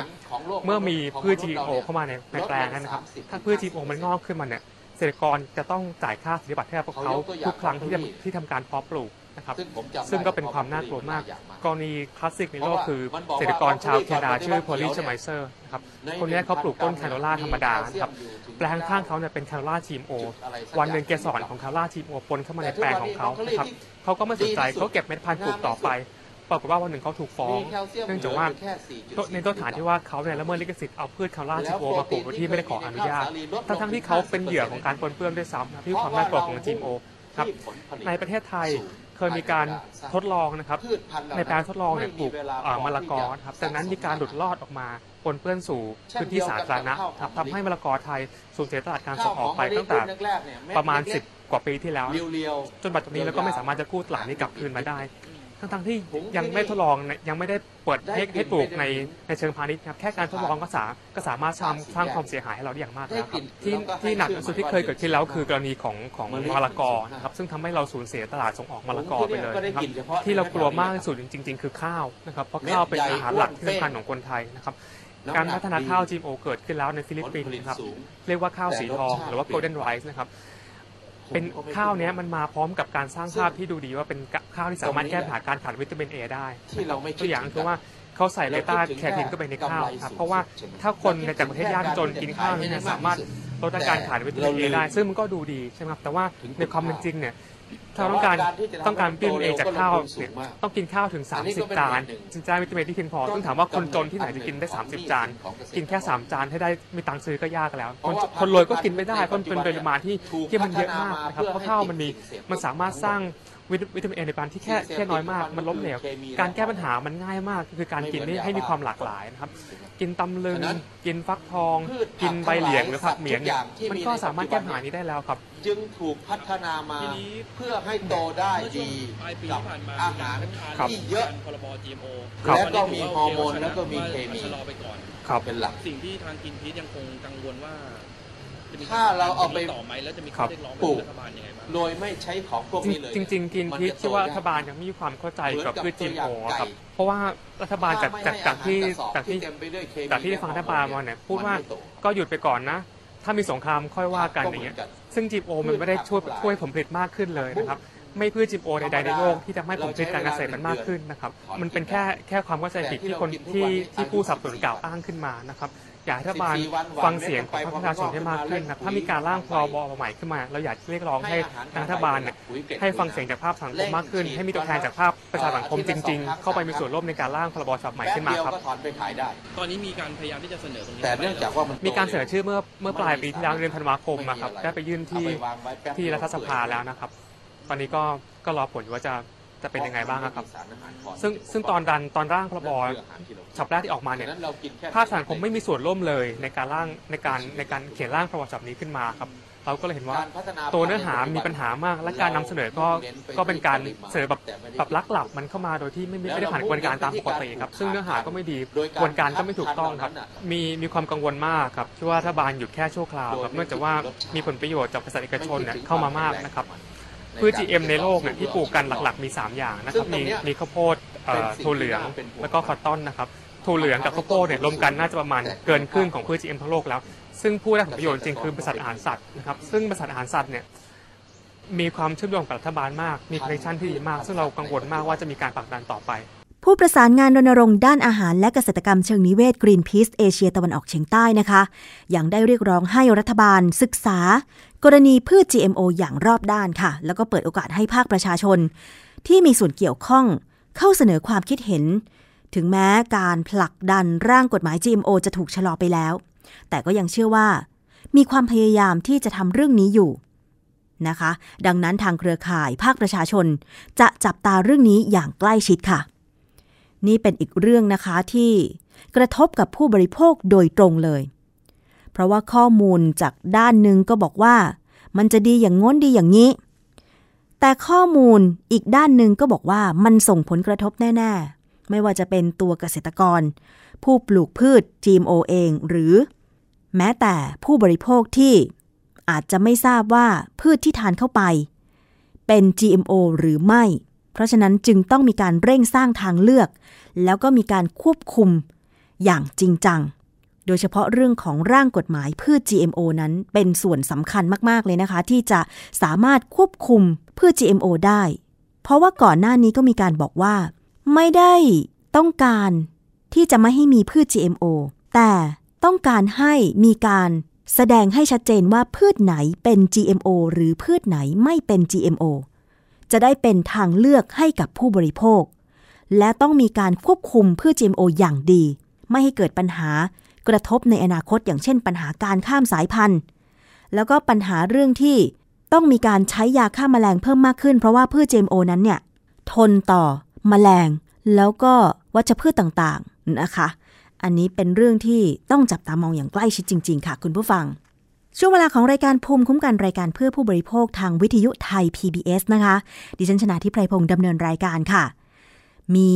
เมื่อมีพืช GMO เข้ามาในในแปลงนั้นนะครับ ถ้าพืช GMO มันงอกขึ้นมาเนี่ยเกษตรกรจะต้องจ่ายค่าสิทธิบัตรให้กับพวกเขาทุกครั้งที่จะที่ทำการเพาะปลูกนะครับซึ่งผมจำได้ซึ่งก็เป็นความน่ากลัวมากอย่างมา กกรณีคลาสสิกในโลกคือมันบอกว่าเกษตรกรชาวแคนาดาชื่อเขาพอลลี่เขีชยวไมเนี่ยเซอร์นะครับในคนนี้เขาปลูกต้นแคโนล่าธรรมดานะครับแปลงข้างเขาเนี่ยเป็นแคโนล่าทีมโอ วันหนึ่งเกสรของแคโนล่าทีมโอปนเข้ามาในแปลงของเขานะครับเขาก็ไม่สนใจเขาเก็บเม็ดพันธุ์ปลูกต่อไปปรากฏว่าวันหนึ่งเขาถูกฟ้องมีแคลเซียมเนื่องจากว่าเหลืออยู่แค่4.4ในต้นฐานที่ว่าเขาเนี่ยละเมิดลิขสิทธิ์เอาพืชแคโนล่าทีมโอมาปลูกโดยที่ไม่ได้ขออนุญาต ทั้งๆที่เขาเป็นเหยื่อของการปนเปื้อนด้วยซ้ำนะที่ความน่ากลัวของ GMO ครับในประเทศไทย เคยมีการทดลองนะครับพืชพันธุ์เหล่าในแปลงทดลองเนี่ยปลูกไม่มีเวลาเอ่อพอมะละกอที่จะนะครับจากนั้นมีการหลุดลอดออกมาปนเปื้อนสู่พื้นที่สาธารณะครับทำให้มะละกอไทยสูญเสียตลาดการส่งออกไปตั้งแต่แรกๆเนี่ยเดประมาณเล็ก10 กว่าปีที่แล้วๆเรียวจนปัจจุบันนี้เราก็ไม่สามารถจะกู้ตลาดนี้กลับคืนมาได้ ทั้งๆที่ยังไม่ทดลองในยังไม่ได้เปิดให้ให้ปลูกในในเชิงพาณิชย์ครับแค่การทดลองก็สาก็สามารถสร้างสร้างความเสียหายให้เราได้อย่างมากแล้วครับที่ที่หนักที่สุดที่เคยเกิดขึ้นแล้วคือกรณีของของมะละกอนะครับซึ่งทำให้เราสูญเสียตลาดส่งออกมะละกอไปเลยนะครับที่เรากลัวมากที่สุดจริง ๆ คือข้าวนะครับเพราะข้าวเป็นอาหารหลักที่สำคัญของคนไทยนะครับการพัฒนาข้าว GMO เกิดขึ้นแล้วในฟิลิปปินส์นะครับเรียกว่าข้าวสีทองหรือว่า golden rice นะครับ เป็นข้าวเนี้ยมันมาพร้อมกับการสร้างภาพที่ดูดีว่าเป็นข้าวที่สามารถแก้ปัญหาการขาดวิตามินเอได้ที่เราไม่คิดตัวอย่างคือว่าเขาใส่เบต้าแคทินเข้าไปในข้าวครับเพราะว่าถ้าคนในจากประเทศยากจนกินข้าวเนี่ยสามารถลดอาการขาดวิตามินเอได้ ซึ่งมันก็ดูดีใช่ไหมครับแต่ว่าในความเป็นจริงเนี่ย ถ้าเราต้องการต้องการวิตามินเอจากข้าวเนี่ยต้องกินข้าวถึง 30 จานจึงจะได้วิตามินที่เพียงพอซึ่งถามว่าคนจนที่ไหนจะกินได้ 30 จาน กินแค่ 3 จานให้ได้มีตังค์ซื้อก็ยากแล้ว คนคนรวยก็กินไม่ได้เพราะมันเป็นปริมาณที่ที่มันเยอะมากนะครับเพราะข้าวมันมีมันสามารถสร้าง วิตวิตามินเอในปริมาณที่แค่แค่น้อยมาก มันล้มเหลวการแก้ปัญหามันง่ายมาก คือการกินให้ให้มีความหลากหลายนะครับ กินตำลึงกินฟักทอง กินใบเหลียงหรือผักเหมียงเนี่ยมันก็สามารถแก้ปัญหานี้ได้แล้วครับ จึงถูกพัฒนามาเพื่อให้โตได้ดีกับอาหารครับที่เยอะพรบ GMO ครับแล้วก็มีฮอร์โมนแล้วก็มีเคมีชะลอไปก่อนครับเป็นหลักสิ่งที่ทางกินพีชยังคงกังวลว่าจะมีถ้าเราเอาไปต่อไหมแล้วจะมีครัข้อบเรียกร้องไปปลูก ถึงรัฐบาลยังไงบ้างโดยไม่ใช้ของพวกนี้เลยจริงจริงๆกินพิษที่ว่ารัฐบาลยังไม่มีความเข้าใจกับพืช GMO ครับ เพราะว่ารัฐบาลจากจากจากที่จากที่จากที่ได้ฟังรัฐบาลมาเนี่ยพูดว่าก็หยุดไปก่อนนะ ถ้ามีสงครามค่อยว่ากันอย่างเงี้ยซึ่ง GMO มันไม่ได้ช่วยช่วยผลผลิตมากขึ้นเลยนะครับไม่พืช GMO ใดๆในโลกที่ทำให้ผลผลิตการเกษตรมันมากขึ้นนะครับ มันเป็นแค่แค่ความเข้าใจผิดที่คนที่ที่ผู้สนับสนุนกล่าวอ้างขึ้นมานะครับ อยากให้รัฐบาลฟังเสียงของประชาชนให้มากขึ้นนะครับถ้ามีการร่างพรบใหม่ขึ้นมา เราอยากเรียกร้องให้ทางรัฐบาลเนี่ยให้ฟังเสียงจากภาพสังคมมากขึ้น ให้มีตัวแทนจากภาพประชาสังคมจริง ๆ เข้าไปมีส่วนร่วมในการร่างพรบฉบับใหม่ขึ้นมาครับแป๊บเดียวก็ถอนไปขายได้ตอนนี้มีการพยายามที่จะเสนอตรงนี้แต่เนื่องจากว่ามันมีการเสนอชื่อเมื่อเมื่อปลายปีที่แล้วเดือนธันวาคมนะครับได้ไปยื่นที่เอาไปวางไว้แป๊บเดียวที่รัฐสภาแล้วนะครับ ตอนนี้ก็ก็รอผลอยู่ว่าจะ จะเป็นยังไงบ้างนะครับ ซึ่งซึ่งตอนดันตอนร่างพรบฉบับแรกที่ออกมาเนี่ยฉะนั้นเรากินแค่ภาคสังคมไม่มีส่วนร่วมเลยในการร่างในการในการเขียนร่างพรบฉบับนี้ขึ้นมาครับเราก็เลยเห็นว่าการพัฒนาตัวเนื้อหามีปัญหามาก และการนำเสนอก็ก็เป็นการเสนอแบบแบบลักหลับมันเข้ามาโดยที่ไม่ไม่ไม่ได้ผ่านกระบวนการตามปกติครับ ซึ่งเนื้อหาก็ไม่ดีกระบวนการก็ไม่ถูกต้องครับ มีมีความกังวลมากครับที่ว่ารัฐบาลหยุดแค่ชั่วคราวครับเนื่องจากว่ามีผลประโยชน์จากบริษัทเอกชนเนี่ยเข้ามามากนะครับ พืช GM ในโลกเนี่ยที่ปลูกกันหลักๆ มี 3 อย่างนะครับมีมีข้าวโพดเอ่อถั่วเหลืองแล้วก็ cotton นะครับถั่วเหลืองกับข้าวโพดเนี่ยรวมกันน่าจะประมาณเกินครึ่งของพืช GM ทั้งโลกแล้ว ซึ่งผู้ได้ผลประโยชน์จริงคือบริษัทอาหารสัตว์นะครับซึ่งบริษัทอาหารสัตว์เนี่ยมีความเชื่อมโยงกับรัฐบาลมาก มี connection ที่ดีมาก ซึ่งเรากังวลมากว่าจะมีการผลักดันต่อไป ผู้ประสานงานรณรงค์ด้านอาหารและเกษตรกรรมเชิงนิเวศ Greenpeace เอเชียตะวันออกเฉียงใต้นะคะยังได้เรียกร้องให้รัฐบาลศึกษา กรณีพืช GMO อย่างรอบด้านค่ะ แล้วก็เปิดโอกาสให้ภาคประชาชน ที่มีส่วนเกี่ยวข้องเข้าเสนอความคิดเห็น ถึงแม้การผลักดันร่างกฎหมาย GMO จะถูกชะลอไปแล้ว แต่ก็ยังเชื่อว่า มีความพยายามที่จะทำเรื่องนี้อยู่นะคะ ดังนั้นทางเครือข่ายภาคประชาชน จะจับตาเรื่องนี้อย่างใกล้ชิดค่ะ นี่เป็นอีกเรื่องนะคะที่กระทบกับผู้บริโภคโดยตรงเลย เพราะว่าข้อมูลจากด้านหนึ่งก็บอกว่ามันจะดีอย่างง้นดีอย่างนี้ แต่ข้อมูลอีกด้านหนึ่งก็บอกว่ามันส่งผลกระทบแน่ๆ ไม่ว่าจะเป็นตัวเกษตรกร ผู้ปลูกพืช GMO เอง หรือ แม้แต่ผู้บริโภคที่อาจจะไม่ทราบว่าพืชที่ทานเข้าไป เป็น GMO หรือไม่ เพราะฉะนั้นจึงต้องมีการเร่งสร้างทางเลือก แล้วก็มีการควบคุมอย่างจริงจัง โดยเฉพาะเรื่องของร่างกฎหมายพืช GMO นั้นเป็นส่วนสำคัญมาก ๆ เลยนะคะ ที่จะสามารถควบคุมพืช GMO ได้ เพราะว่าก่อนหน้านี้ก็มีการบอกว่า ไม่ได้ต้องการที่จะไม่ให้มีพืช GMO แต่ต้องการให้มีการแสดงให้ชัดเจนว่าพืชไหนเป็น GMO หรือพืชไหนไม่เป็น GMO จะได้เป็นทางเลือกให้กับผู้บริโภค และต้องมีการควบคุมพืช GMO อย่างดี ไม่ให้เกิดปัญหากระทบในอนาคตอย่างเช่นปัญหาการข้ามสายพันธุ์ แล้วก็ปัญหาเรื่องที่ต้องมีการใช้ยาฆ่าแมลงเพิ่มมากขึ้น เพราะว่าพืช GMO นั้นเนี่ยทนต่อแมลง แล้วก็วัชพืชต่างๆนะคะ อันนี้เป็นเรื่องที่ต้องจับตามองอย่างใกล้ชิดจริง ๆ ค่ะ คุณผู้ฟัง ช่วงเวลาของรายการภูมิคุ้มกันรายการเพื่อผู้บริโภคทางวิทยุไทย PBS นะคะ ดิฉันชนะทิพไพรพงศ์ดำเนินรายการค่ะ มี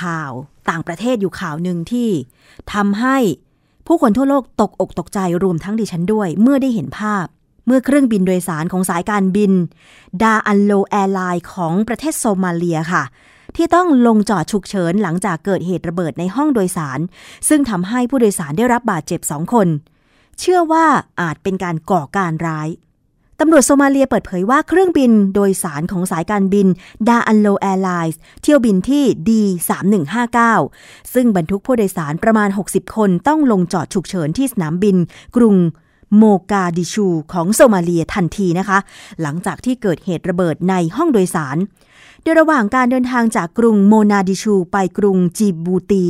ข่าวต่างประเทศอยู่ข่าวหนึ่งที่ทำให้ผู้คนทั่วโลกตกอกตกใจรวมทั้งดิฉันด้วย เมื่อได้เห็นภาพ เมื่อเครื่องบินโดยสารของสายการบิน Daallo Airlines ของประเทศโซมาเลียค่ะ ที่ต้องลงจอดฉุกเฉินหลังจากเกิดเหตุระเบิดในห้องโดยสาร ซึ่งทำให้ผู้โดยสารได้รับบาดเจ็บสองคน เชื่อว่าอาจเป็นการก่อการร้ายตำรวจโซมาเลียเปิดเผยว่าเครื่องบินโดยสารของสายการบิน Daallo Airlines เที่ยวบินที่ D3159 ซึ่งบรรทุกผู้โดยสารประมาณ 60 คนต้องลงจอดฉุกเฉินที่สนามบิน กรุงโมกาดิชูของโซมาเลียทันทีนะคะ หลังจากที่เกิดเหตุระเบิดในห้องโดยสาร โดยระหว่างการเดินทางจากกรุงโมกาดิชูไปกรุงจีบูตี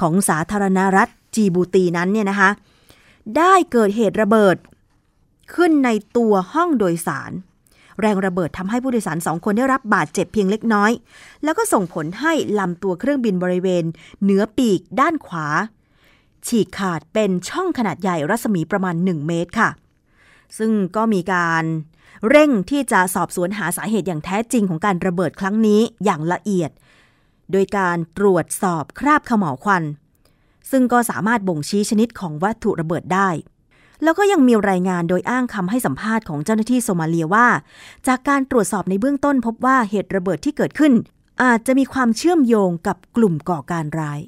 ของสาธารณรัฐจีบูตีนั้นเนี่ยนะคะ ได้เกิดเหตุระเบิด ขึ้นในตัวห้องโดยสาร แรงระเบิดทำให้ผู้โดยสารสองคนได้รับบาดเจ็บเพียงเล็กน้อย แล้วก็ส่งผลให้ลำตัวเครื่องบินบริเวณ เหนือปีกด้านขวา ฉีกขาดเป็นช่องขนาดใหญ่รัศมีประมาณ 1 เมตรค่ะ ซึ่งก็มีการเร่งที่จะสอบสวนหาสาเหตุอย่างแท้จริงของการระเบิดครั้งนี้อย่างละเอียด โดยการตรวจสอบคราบขม่าวควัน ซึ่งก็สามารถบ่งชี้ชนิดของวัตถุระเบิดได้ แล้วก็ยังมีรายงานโดยอ้างคำให้สัมภาษณ์ของเจ้าหน้าที่โซมาเลียว่า จากการตรวจสอบในเบื้องต้นพบว่าเหตุระเบิดที่เกิดขึ้น อาจจะมีความเชื่อมโยงกับกลุ่มก่อการร้าย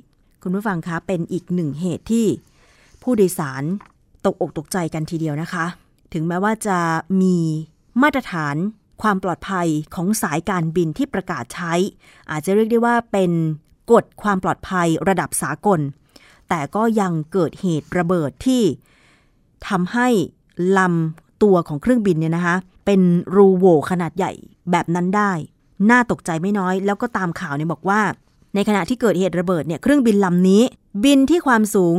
คุณผู้ฟังคะเป็นอีกหนึ่งเหตุที่ ผู้โดยสารตกอกตกใจกันทีเดียวนะคะ ถึงแม้ว่าจะมีมาตรฐานความปลอดภัยของสายการบินที่ประกาศใช้ อาจจะเรียกได้ว่าเป็นกฎความปลอดภัยระดับสากล แต่ก็ยังเกิดเหตุระเบิดที่ทำให้ลำตัวของเครื่องบินเนี่ยนะคะ เป็นรูโหว่ขนาดใหญ่แบบนั้นได้ น่าตกใจไม่น้อย แล้วก็ตามข่าวเนี่ยบอกว่า ในขณะที่เกิดเหตุระเบิดเนี่ยเครื่องบินลำนี้ บินที่ความสูง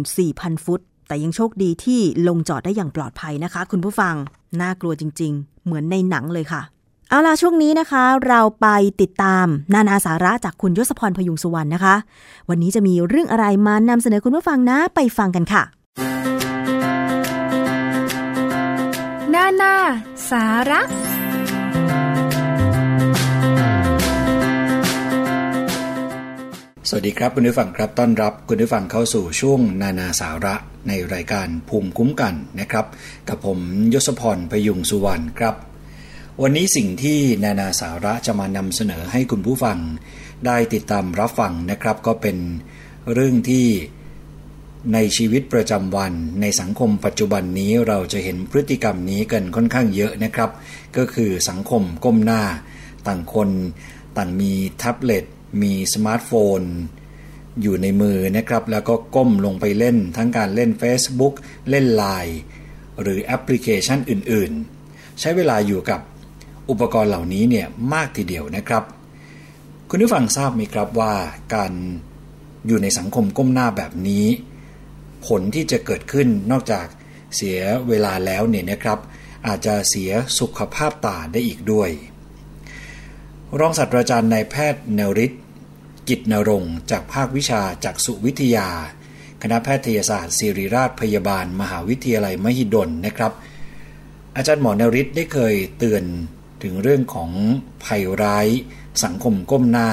14,000 ฟุต แต่ยังโชคดีที่ลงจอดได้อย่างปลอดภัยนะคะ คุณผู้ฟัง น่ากลัวจริง ๆ เหมือนในหนังเลยค่ะ เอาล่ะช่วงนี้นะคะ เราไปติดตามนานาสาระจากคุณยศพรพยุงสุวรรณนะคะ วันนี้จะมีเรื่องอะไรมานำเสนอคุณผู้ฟังนะไปฟังกันค่ะ นานาสาระสวัสดีครับคุณผู้ฟังครับต้อนรับคุณผู้ฟังเข้าสู่ช่วงนานาสาระในรายการภูมิคุ้มกันนะครับ กับผมยศพรพยุงสุวรรณครับ วันนี้สิ่งที่นานาสาระจะมานำเสนอให้คุณผู้ฟัง ได้ติดตามรับฟังนะครับ ก็เป็นเรื่องที่ในชีวิตประจำวัน ในสังคมปัจจุบันนี้เราจะเห็นพฤติกรรมนี้กันค่อนข้างเยอะนะครับ ก็คือสังคมก้มหน้า ต่างคนต่างมีแท็บเล็ตมีสมาร์ทโฟนอยู่ในมือนะครับ แล้วก็ก้มลงไปเล่นทั้งการเล่น Facebook เล่น Line หรือแอปพลิเคชันอื่น ๆ ใช้เวลาอยู่กับ อุปกรณ์เหล่านี้เนี่ยมากทีเดียวนะครับ คุณผู้ฟังทราบไหมครับว่าการอยู่ในสังคมก้มหน้าแบบนี้ ผลที่จะเกิดขึ้นนอกจากเสียเวลาแล้วเนี่ยนะครับ อาจจะเสียสุขภาพตาได้อีกด้วย รองศาสตราจารย์นายแพทย์เนริศกิจนรงจากภาควิชาจักษุวิทยา คณะแพทยศาสตร์ศิริราชพยาบาล มหาวิทยาลัยมหิดลนะครับ อาจารย์หมอเนริศได้เคยเตือน ถึงเรื่องของภัยร้ายสังคมก้มหน้า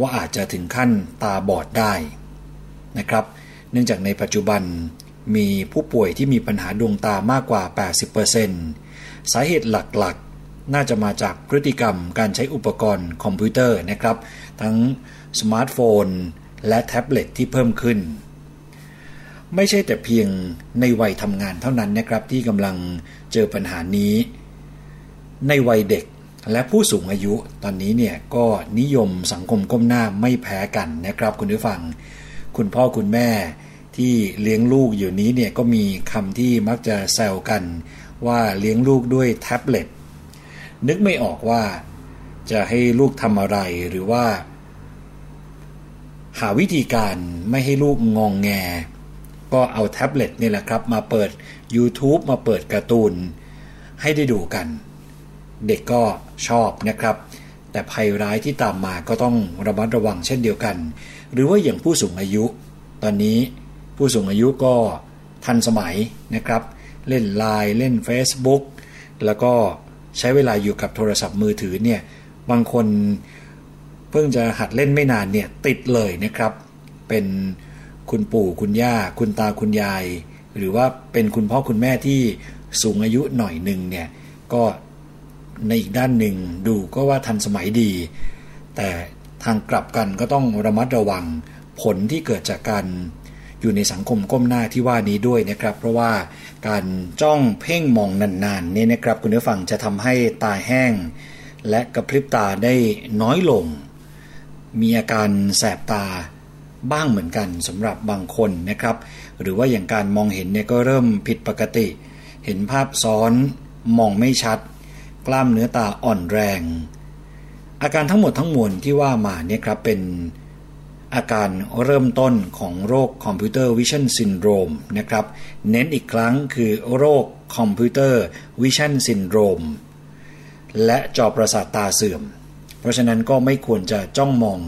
ว่าอาจจะถึงขั้นตาบอดได้นะครับ เนื่องจากในปัจจุบันมีผู้ป่วยที่มีปัญหาดวงตามากกว่า 80%สาเหตุหลักๆ น่าจะมาจากพฤติกรรมการใช้อุปกรณ์คอมพิวเตอร์นะครับ ทั้งสมาร์ทโฟน และแท็บเล็ตที่เพิ่มขึ้น ไม่ใช่แต่เพียงในวัยทำงานเท่านั้นนะครับที่กำลังเจอปัญหานี้ ในวัยเด็กและผู้สูงอายุตอนนี้เนี่ยก็นิยมสังคมก้มหน้าไม่แพ้กันนะครับคุณผู้ฟัง คุณพ่อคุณแม่ที่เลี้ยงลูกอยู่นี้เนี่ยก็มีคำที่มักจะแซวกันว่าเลี้ยงลูกด้วยแท็บเล็ตนึกไม่ออกว่าจะให้ลูกทำอะไรหรือว่า หาวิธีการไม่ให้ลูกงองแง ก็เอาแท็บเล็ตนี่แหละครับ มาเปิด YouTube มาเปิดการ์ตูนให้ได้ดูกัน เด็กก็ชอบนะครับ แต่ภัยร้ายที่ตามมาก็ต้องระมัดระวังเช่นเดียวกัน หรือว่าอย่างผู้สูงอายุ ตอนนี้ผู้สูงอายุก็ทันสมัยนะครับ เล่นไลน์เล่น Facebook แล้วก็ใช้เวลาอยู่กับโทรศัพท์มือถือเนี่ยบางคนเพิ่งจะหัดเล่นไม่นานเนี่ยติดเลยนะครับ เป็นคุณปู่คุณย่า คุณตาคุณยาย หรือว่าเป็นคุณพ่อคุณแม่ที่สูงอายุหน่อยหนึ่งเนี่ยก็ ในอีกด้านหนึ่งดูก็ว่าทันสมัยดี แต่ทางกลับกันก็ต้องระมัดระวังผลที่เกิดจากการอยู่ในสังคมก้มหน้าที่ว่านี้ด้วยนะครับ เพราะว่าการจ้องเพ่งมองนานๆเนี่ยนะครับ คุณผู้ฟังจะทำให้ตาแห้ง และกระพริบตาได้น้อยลง มีอาการแสบตาบ้างเหมือนกันสำหรับบางคนนะครับ หรือว่าอย่างการมองเห็นเนี่ยก็เริ่มผิดปกติ เห็นภาพซ้อนมองไม่ชัด กล้ามเนื้อตาอ่อนแรง อาการทั้งหมดทั้งมวลที่ว่ามาเนี่ยครับเป็นอาการเริ่มต้นของโรค Computer Vision Syndrome นะครับ เน้นอีกครั้งคือโรค Computer Vision Syndrome และจอประสาทตาเสื่อม เพราะฉะนั้นก็ไม่ควรจะจ้องมอง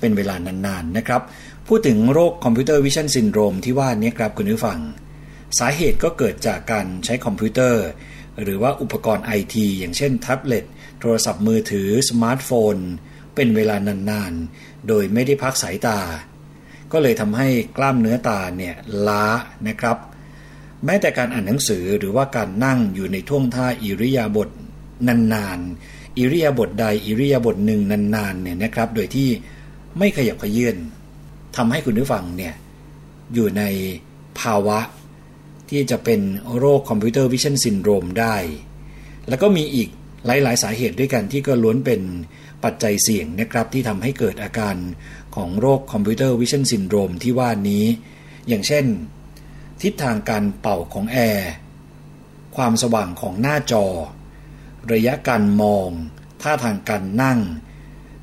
เป็นเวลานานๆนะครับ พูดถึงโรค Computer Vision Syndrome ที่ว่านี้ครับคุณผู้ฟัง สาเหตุก็เกิดจากการใช้คอมพิวเตอร์ หรือว่าอุปกรณ์ไอทีอย่างเช่นแท็บเล็ตโทรศัพท์มือถือ สมาร์ทโฟน เป็นเวลานานๆ โดยไม่ได้พักสายตา ก็เลยทำให้กล้ามเนื้อตาเนี่ยล้านะครับ แม้แต่การอ่านหนังสือหรือว่าการนั่งอยู่ในท่วงท่าอิริยาบถนานๆ อิริยาบถใดอิริยาบถหนึ่งนานๆเนี่ยนะครับ โดยที่ไม่ขยับขยื่นทำให้คุณผู้ฟังเนี่ยอยู่ในภาวะ ที่จะเป็นโรค Computer Vision Syndrome ได้ แล้วก็มีอีกหลาย ๆ สาเหตุด้วยกันที่ก็ล้วนเป็นปัจจัยเสี่ยงนะครับที่ทำให้เกิดอาการของโรค Computer Vision Syndrome ที่ว่านี้ อย่างเช่น ทิศทางการเป่าของแอร์ ความสว่างของหน้าจอ ระยะการมอง ท่าทางการนั่ง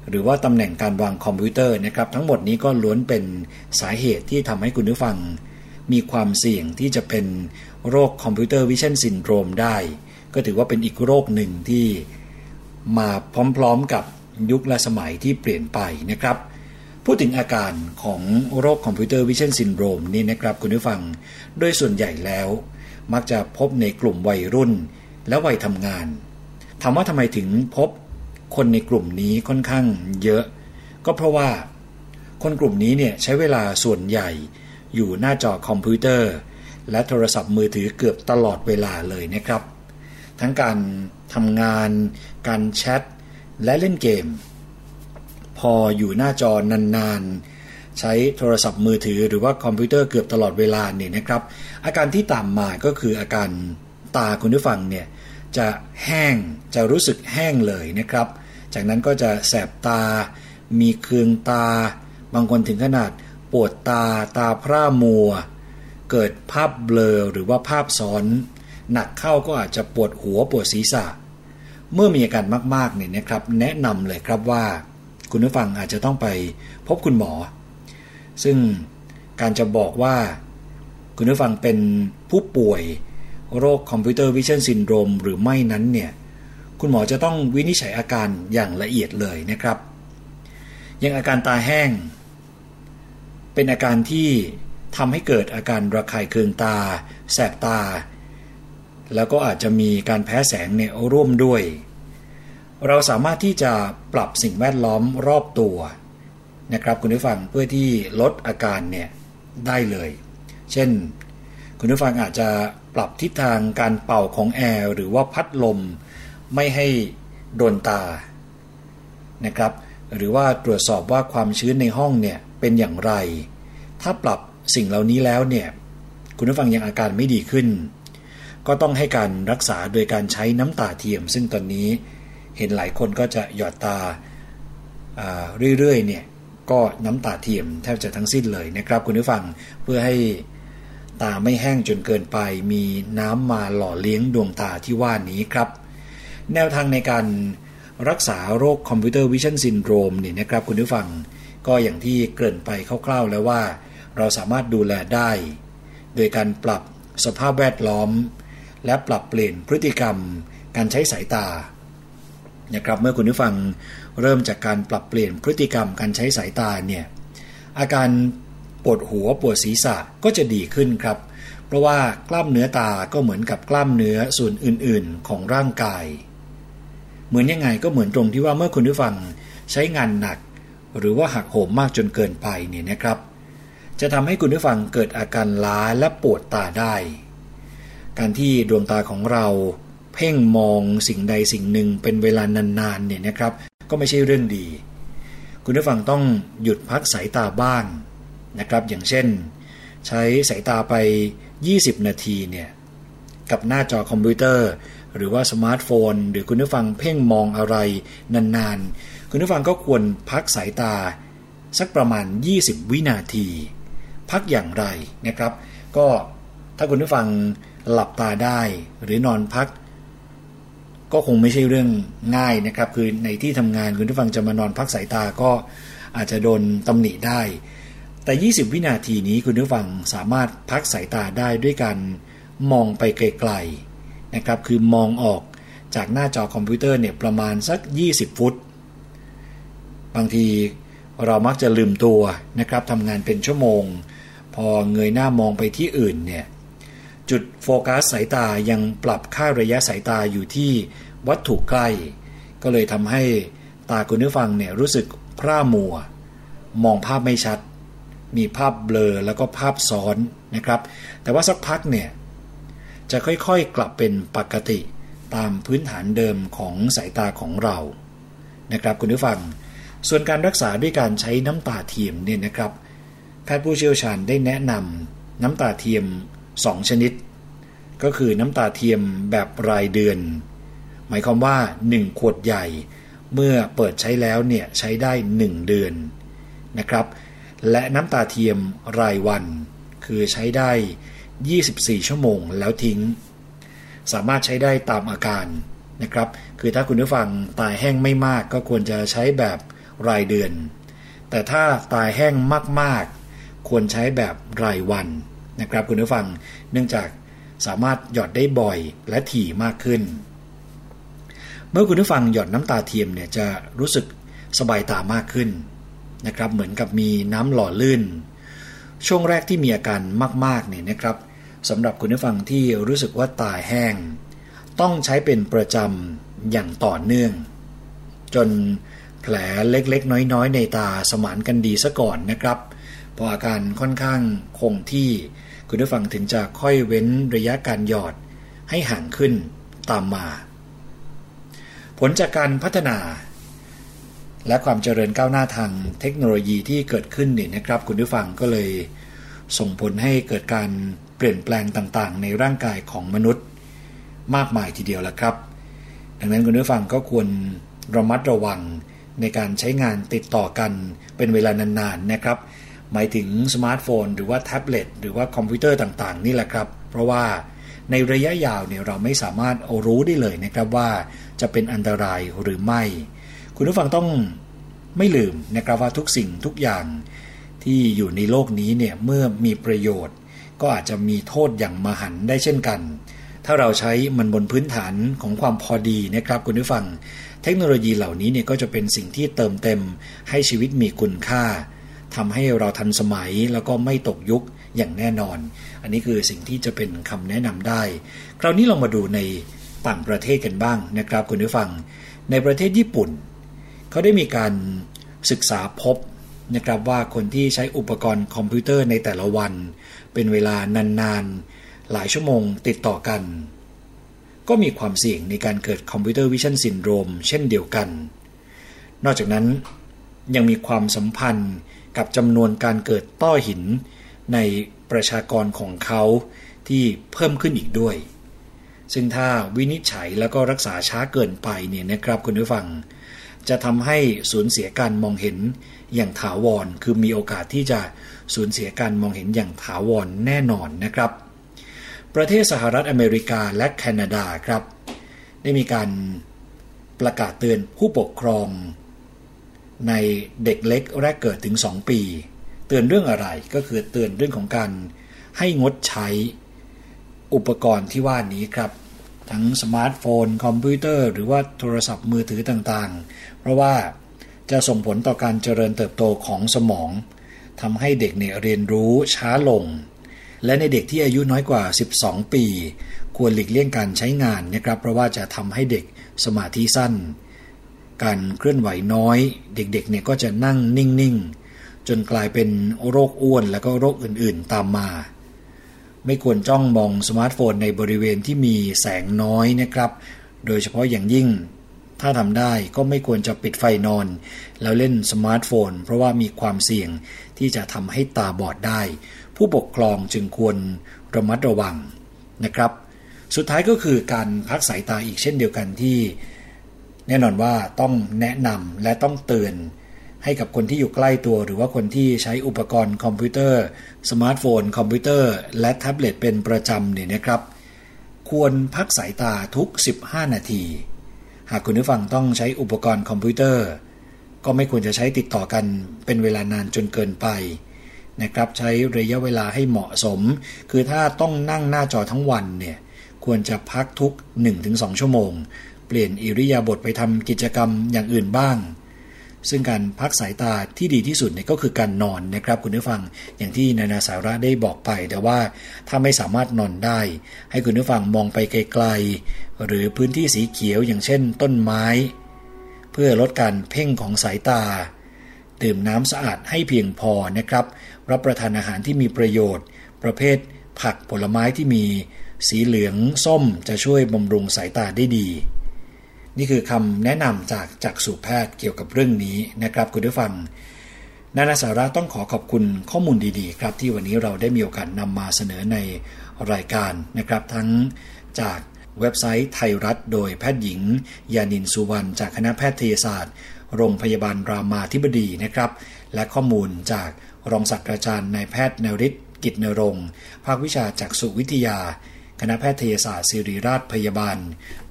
หรือว่าตำแหน่งการวางคอมพิวเตอร์นะครับ ทั้งหมดนี้ก็ล้วนเป็นสาเหตุที่ทำให้คุณผู้ฟัง มีความเสี่ยงที่จะเป็นโรค Computer Vision Syndrome ได้ ก็ถือว่าเป็นอีกโรคหนึ่งที่มาพร้อมๆกับยุคและสมัยที่เปลี่ยนไปนะครับ พูดถึงอาการของโรค Computer Vision Syndrome นี่นะครับคุณผู้ฟัง โดยส่วนใหญ่แล้ว มักจะพบในกลุ่มวัยรุ่น และวัยทำงาน ถามว่าทำไมถึงพบคนในกลุ่มนี้ค่อนข้างเยอะ ก็เพราะว่าคนกลุ่มนี้เนี่ยใช้เวลาส่วนใหญ่ อยู่หน้าจอคอมพิวเตอร์ และโทรศัพท์มือถือเกือบตลอดเวลาเลยนะครับ ทั้งการทำงาน การแชท และเล่นเกม พออยู่หน้าจอนานๆ ใช้โทรศัพท์มือถือหรือว่าคอมพิวเตอร์เกือบตลอดเวลาเนี่ยนะครับ อาการที่ตามมาก็คืออาการตาคุณผู้ฟังเนี่ยจะแห้งจะรู้สึกแห้งเลยนะครับ จากนั้นก็จะแสบตา มีเคืองตา บางคนถึงขนาด ปวดตาตาพร่ามัว เกิดภาพเบลอหรือว่าภาพซ้อน หนักเข้าก็อาจจะปวดหัวปวดศีรษะ เมื่อมีอาการมากๆเนี่ยนะครับ แนะนำเลยครับว่า คุณผู้ฟังอาจจะต้องไปพบคุณหมอ ซึ่งการจะบอกว่า คุณผู้ฟังเป็นผู้ป่วยโรค Computer Vision Syndrome หรือไม่นั้นเนี่ยคุณหมอจะต้องวินิจฉัยอาการอย่างละเอียดเลยนะครับ อย่างอาการตาแห้ง เป็นอาการที่ทำให้เกิดอาการระคายเคืองตา แสบตา แล้วก็อาจจะมีการแพ้แสงเนี่ยร่วมด้วย เราสามารถที่จะปรับสิ่งแวดล้อมรอบตัวนะครับคุณผู้ฟังเพื่อที่ลดอาการเนี่ยได้เลย เช่น คุณผู้ฟังอาจจะปรับทิศทางการเป่าของแอร์หรือว่าพัดลม ไม่ให้โดนตานะครับ หรือว่าตรวจสอบว่าความชื้นในห้องเนี่ย เป็นอย่างไร ถ้าปรับสิ่งเหล่านี้แล้วเนี่ยคุณผู้ฟังยังอาการไม่ดีขึ้น ก็ต้องให้การรักษาโดยการใช้น้ำตาเทียม ซึ่งตอนนี้เห็นหลายคนก็จะหยอดตาเรื่อยๆเนี่ยก็น้ำตาเทียมแทบจะทั้งสิ้นเลยนะครับ คุณผู้ฟังเพื่อให้ตาไม่แห้งจนเกินไป มีน้ำมาหล่อเลี้ยงดวงตาที่ว่านี้ครับ แนวทางในการรักษาโรค Computer Vision Syndrome เนี่ยนะครับคุณผู้ฟัง ก็อย่างที่เกริ่นไปคร่าวๆแล้วว่า เราสามารถดูแลได้ โดยการปรับสภาพแวดล้อม และปรับเปลี่ยนพฤติกรรม การใช้สายตานะครับเมื่อคุณผู้ฟังเริ่มจากการปรับเปลี่ยนพฤติกรรมการใช้สายตาเนี่ยอาการปวดหัวปวดศีรษะก็จะดีขึ้นครับ เพราะว่ากล้ามเนื้อตาก็เหมือนกับกล้ามเนื้อส่วนอื่นๆของร่างกาย เหมือนยังไงก็เหมือนตรงที่ว่าเมื่อคุณผู้ฟังใช้งานหนัก หรือว่าหักโหมมากจนเกินไปเนี่ยนะครับ จะทำให้คุณผู้ฟังเกิดอาการล้าและปวดตาได้ การที่ดวงตาของเรา เพ่งมองสิ่งใดสิ่งหนึ่งเป็นเวลานานๆเนี่ยนะครับ ก็ไม่ใช่เรื่องดี คุณผู้ฟังต้องหยุดพักสายตาบ้างนะครับ อย่างเช่น ใช้สายตาไป 20 นาทีเนี่ยกับหน้าจอคอมพิวเตอร์ หรือว่าสมาร์ทโฟน หรือคุณผู้ฟังเพ่งมองอะไรนานๆ คุณผู้ฟังก็ควรพักสายตา สักประมาณ 20 วินาที พักอย่างไรนะครับ ก็ถ้าคุณผู้ฟังหลับตาได้หรือนอนพัก ก็คงไม่ใช่เรื่องง่ายนะครับ คือในที่ทำงานคุณผู้ฟังจะมานอนพักสายตาก็อาจจะโดนตำหนิได้ แต่ 20 วินาทีนี้คุณผู้ฟังสามารถพักสายตาได้ด้วยการมองไปไกลๆนะครับ คือมองออกจากหน้าจอคอมพิวเตอร์เนี่ยประมาณสัก 20 ฟุต บางทีเรามักจะลืมตัวนะครับทำงานเป็นชั่วโมง พอเงยหน้ามองไปที่อื่นเนี่ยจุดโฟกัสสายตายังปรับค่าระยะสายตาอยู่ที่วัตถุใกล้ ก็เลยทำให้ตาคุณผู้ฟังเนี่ยรู้สึกพร่ามัว มองภาพไม่ชัด มีภาพเบลอแล้วก็ภาพซ้อนนะครับ แต่ว่าสักพักเนี่ยจะค่อยๆกลับเป็นปกติตามพื้นฐานเดิมของสายตาของเรานะครับคุณผู้ฟัง ส่วนการรักษาด้วยการใช้น้ำตาเทียมเนี่ยนะครับแพทย์ผู้เชี่ยวชาญได้แนะนำน้ำตาเทียม 2 ชนิด ก็คือน้ำตาเทียมแบบรายเดือน หมายความว่า 1 ขวดใหญ่ เมื่อเปิดใช้แล้วเนี่ยใช้ได้ 1 เดือนนะครับ และน้ำตาเทียมรายวัน คือใช้ได้ 24 ชั่วโมงแล้วทิ้ง สามารถใช้ได้ตามอาการนะครับ คือถ้าคุณผู้ฟังตายแห้งไม่มากก็ควรจะใช้แบบ รายเดือน แต่ถ้าตายแห้งมากๆ ควรใช้แบบรายวันนะครับคุณผู้ฟัง เนื่องจากสามารถหยอดได้บ่อยและถี่มากขึ้น เมื่อคุณผู้ฟังหยอดน้ำตาเทียมเนี่ยจะรู้สึกสบายตามากขึ้นนะครับเหมือนกับมีน้ำหล่อลื่น ช่วงแรกที่มีอาการมากๆเนี่ยนะครับสำหรับคุณผู้ฟังที่รู้สึกว่าตาแห้ง ต้องใช้เป็นประจำอย่างต่อเนื่อง จน แผลเล็กๆ น้อยๆ ในตาสมานกันดีซะก่อนนะครับ พออาการค่อนข้างคงที่คุณผู้ฟังถึงจะค่อยเว้นระยะการหยอดให้ห่างขึ้นตามมา ผลจากการพัฒนา และความเจริญก้าวหน้าทางเทคโนโลยีที่เกิดขึ้นเนี่ยนะครับ คุณผู้ฟังก็เลยส่งผลให้เกิดการเปลี่ยนแปลงต่างๆ ในร่างกายของมนุษย์ มากมายทีเดียวละครับ ดังนั้นคุณผู้ฟังก็ควรระมัดระวัง ในการใช้งานติดต่อกันเป็นเวลานานๆนะครับ หมายถึงสมาร์ทโฟน หรือว่าแท็บเล็ตหรือว่าคอมพิวเตอร์ต่างๆ นี่แหละครับ เพราะว่าในระยะยาวเนี่ยเราไม่สามารถล่วงรู้ได้เลยนะครับว่าจะเป็นอันตรายหรือไม่ คุณผู้ฟังต้องไม่ลืมนะครับว่าทุกสิ่งทุกอย่างที่อยู่ในโลกนี้เนี่ยเมื่อมีประโยชน์ ก็อาจจะมีโทษอย่างมหันต์ได้เช่นกัน ถ้าเราใช้มันบนพื้นฐานของความพอดีนะครับคุณผู้ฟัง เทคโนโลยีเหล่านี้เนี่ยก็จะเป็นสิ่งที่เติมเต็ม ให้ชีวิตมีคุณค่าทำให้เราทันสมัยแล้วก็ไม่ตกยุคอย่างแน่นอน อันนี้คือสิ่งที่จะเป็นคำแนะนำได้ คราวนี้เรามาดูในต่างประเทศกันบ้างนะครับคุณผู้ฟัง ในประเทศญี่ปุ่น เขาได้มีการศึกษาพบนะครับว่าคนที่ใช้อุปกรณ์คอมพิวเตอร์ในแต่ละวัน เป็นเวลานานๆ หลายชั่วโมงติดต่อกัน ก็มีความเสี่ยงในการเกิด Computer Vision Syndrome เช่นเดียวกัน นอกจากนั้นยังมีความสัมพันธ์กับจำนวนการเกิดต้อหินในประชากรของเขาที่เพิ่มขึ้นอีกด้วย ซึ่งถ้าวินิจฉัยแล้วก็รักษาช้าเกินไปเนี่ยนะครับคุณผู้ฟัง จะทำให้สูญเสียการมองเห็นอย่างถาวร คือมีโอกาสที่จะสูญเสียการมองเห็นอย่างถาวรแน่นอนนะครับ ประเทศสหรัฐอเมริกาและแคนาดาครับ ได้มีการประกาศเตือนผู้ปกครอง ในเด็กเล็กแรกเกิดถึง 2 ปี เตือนเรื่องอะไรก็คือเตือนเรื่องของการให้งดใช้อุปกรณ์ที่ว่านี้ครับ ทั้งสมาร์ทโฟน คอมพิวเตอร์ หรือว่าโทรศัพท์มือถือต่างๆ เพราะว่าจะส่งผลต่อการเจริญเติบโตของสมองทำให้เด็กเนี่ยเรียนรู้ช้าลง และในเด็กที่อายุน้อยกว่า 12 ปี ควรหลีกเลี่ยงการใช้งานนะครับ เพราะว่าจะทำให้เด็กสมาธิสั้น การเคลื่อนไหวน้อย เด็กๆเนี่ยก็จะนั่งนิ่งๆ จนกลายเป็นโรคอ้วนแล้วก็โรคอื่นๆตามมา ไม่ควรจ้องมองสมาร์ทโฟนในบริเวณที่มีแสงน้อยนะครับ โดยเฉพาะอย่างยิ่งถ้าทำได้ก็ไม่ควรจะปิดไฟนอน แล้วเล่นสมาร์ทโฟน เพราะว่ามีความเสี่ยงที่จะทำให้ตาบอดได้ ผู้ปกครองจึงควรระมัดระวังนะครับ สุดท้ายก็คือการพักสายตาอีกเช่นเดียวกันที่ แน่นอนว่าต้องแนะนำและต้องเตือนให้กับคนที่อยู่ใกล้ตัว หรือว่าคนที่ใช้อุปกรณ์คอมพิวเตอร์ สมาร์ทโฟน คอมพิวเตอร์ และแท็บเล็ตเป็นประจำเนี่ยนะครับ ควรพักสายตาทุก 15 นาที หากคุณผู้ฟังต้องใช้อุปกรณ์คอมพิวเตอร์ ก็ไม่ควรจะใช้ติดต่อกันเป็นเวลานานจนเกินไป นะครับใช้ระยะเวลาให้เหมาะสม คือถ้าต้องนั่งหน้าจอทั้งวันเนี่ยควรจะพักทุก 1-2 ชั่วโมง เปลี่ยนอิริยาบถไปทำกิจกรรมอย่างอื่นบ้าง ซึ่งการพักสายตาที่ดีที่สุดเนี่ยก็คือการนอนนะครับคุณผู้ฟังอย่างที่นานาสาระได้บอกไป แต่ว่าถ้าไม่สามารถนอนได้ ให้คุณผู้ฟังมองไปไกลๆ หรือพื้นที่สีเขียวอย่างเช่น ต้นไม้ เพื่อลดการเพ่งของสายตา ดื่มน้ำสะอาดให้เพียงพอนะครับ รับประทานอาหารที่มีประโยชน์ ประเภทผักผลไม้ที่มีสีเหลืองส้มจะช่วยบำรุงสายตาได้ดี นี่คือคำแนะนำจากจักษุแพทย์เกี่ยวกับเรื่องนี้นะครับคุณผู้ฟัง นานาสาระต้องขอขอบคุณข้อมูลดีๆ ครับ ที่วันนี้เราได้มีโอกาสนำมาเสนอในรายการนะครับ ทั้งจากเว็บไซต์ไทยรัฐ โดยแพทย์หญิง ยานินสุวรรณจากคณะแพทยศาสตร์ โรงพยาบาลรามาธิบดีนะครับ และข้อมูลจาก รองศาสตราจารย์นายแพทย์นริศกิจนรงค์ ภาควิชาจักษุวิทยา คณะแพทยศาสตร์ศิริราชพยาบาล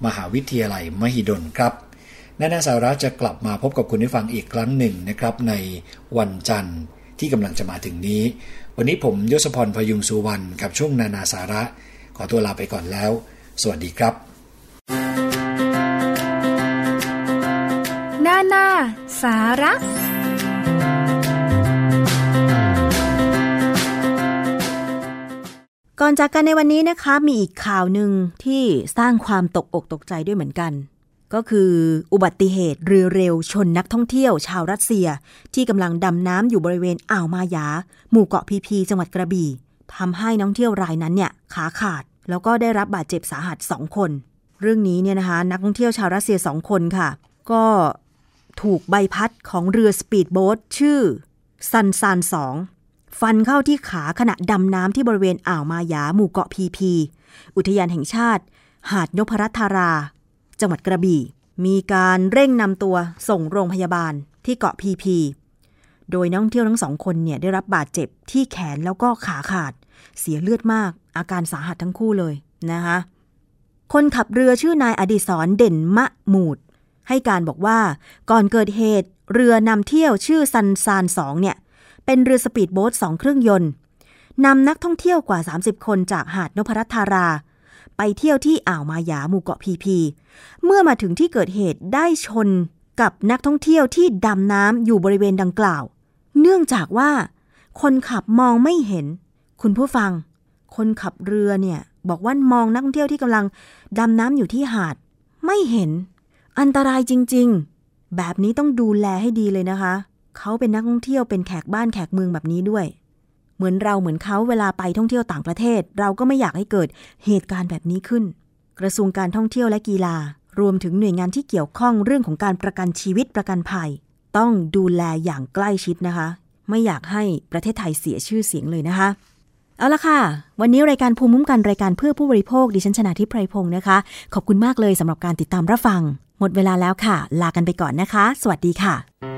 มหาวิทยาลัยมหิดลครับนานาสาระจะกลับมาพบกับคุณผู้ฟังอีกครั้งหนึ่งนะครับ ในวันจันทร์ที่กำลังจะมาถึงนี้ วันนี้ผมยศพรพยุงสุวรรณกับช่วงนานาสาระ ขอตัวลาไปก่อนแล้ว สวัสดีครับ นานาสาระ ก่อนจากกันในวันนี้นะคะมีอีกข่าวหนึ่งที่สร้างความตกอกตกใจด้วยเหมือนกัน ก็คืออุบัติเหตุเรือเร็วชนนักท่องเที่ยวชาวรัสเซีย ที่กำลังดำน้ำอยู่บริเวณอ่าวมายา หมู่เกาะพีพีจังหวัดกระบี่ทำให้นักท่องเที่ยวรายนั้นเนี่ยขาขาด แล้วก็ได้รับบาดเจ็บสาหัสสองคน เรื่องนี้เนี่ยนะคะนักท่องเที่ยวชาวรัสเซียสองคนค่ะ ก็ถูกใบพัดของเรือสปีดโบ๊ทชื่อซันซานสอง ฟันเข้าที่ขาขณะดำน้ำที่บริเวณอ่าวมายาหมู่เกาะพีพี อุทยานแห่งชาติ หาดนพรัตธารา จังหวัดกระบี่ มีการเร่งนำตัวส่งโรงพยาบาลที่เกาะพีพี โดยนักท่องเที่ยวทั้งสองคนเนี่ยได้รับบาดเจ็บที่แขนแล้วก็ขาขาด เสียเลือดมาก อาการสาหัสทั้งคู่เลยนะคะคนขับเรือชื่อนายอดิศรเด่นมะหมูด ให้การบอกว่าก่อนเกิดเหตุ เรือนำเที่ยวชื่อซันซานสองเนี่ย เป็นเรือสปีดโบ๊ทสองเครื่องยนต์นำนักท่องเที่ยวกว่า 30 คนจากหาดนพรัตธารา ไปเที่ยวที่อ่าวมายาหมู่เกาะพีพี เมื่อมาถึงที่เกิดเหตุได้ชนกับนักท่องเที่ยวที่ดำน้ำอยู่บริเวณดังกล่าว เนื่องจากว่าคนขับมองไม่เห็น คุณผู้ฟัง คนขับเรือเนี่ยบอกว่ามองนักท่องเที่ยวที่กำลังดำน้ำอยู่ที่หาด ไม่เห็น อันตรายจริง ๆ แบบนี้ต้องดูแลให้ดีเลยนะคะ เขาเป็นนักท่องเที่ยวเป็นแขกบ้านแขกเมืองแบบนี้ด้วย เหมือนเราเหมือนเขาเวลาไปท่องเที่ยวต่างประเทศ เราก็ไม่อยากให้เกิดเหตุการณ์แบบนี้ขึ้น กระทรวงการท่องเที่ยวและกีฬา รวมถึงหน่วยงานที่เกี่ยวข้องเรื่องของการประกันชีวิตประกันภัย ต้องดูแลอย่างใกล้ชิดนะคะ ไม่อยากให้ประเทศไทยเสียชื่อเสียงเลยนะคะเอาละค่ะ วันนี้รายการภูมิคุ้มกันรายการเพื่อผู้บริโภคดิฉันชนะทิพไพรพงศ์นะคะ ขอบคุณมากเลยสำหรับการติดตามรับฟัง หมดเวลาแล้วค่ะ ลากันไปก่อนนะคะ สวัสดีค่ะ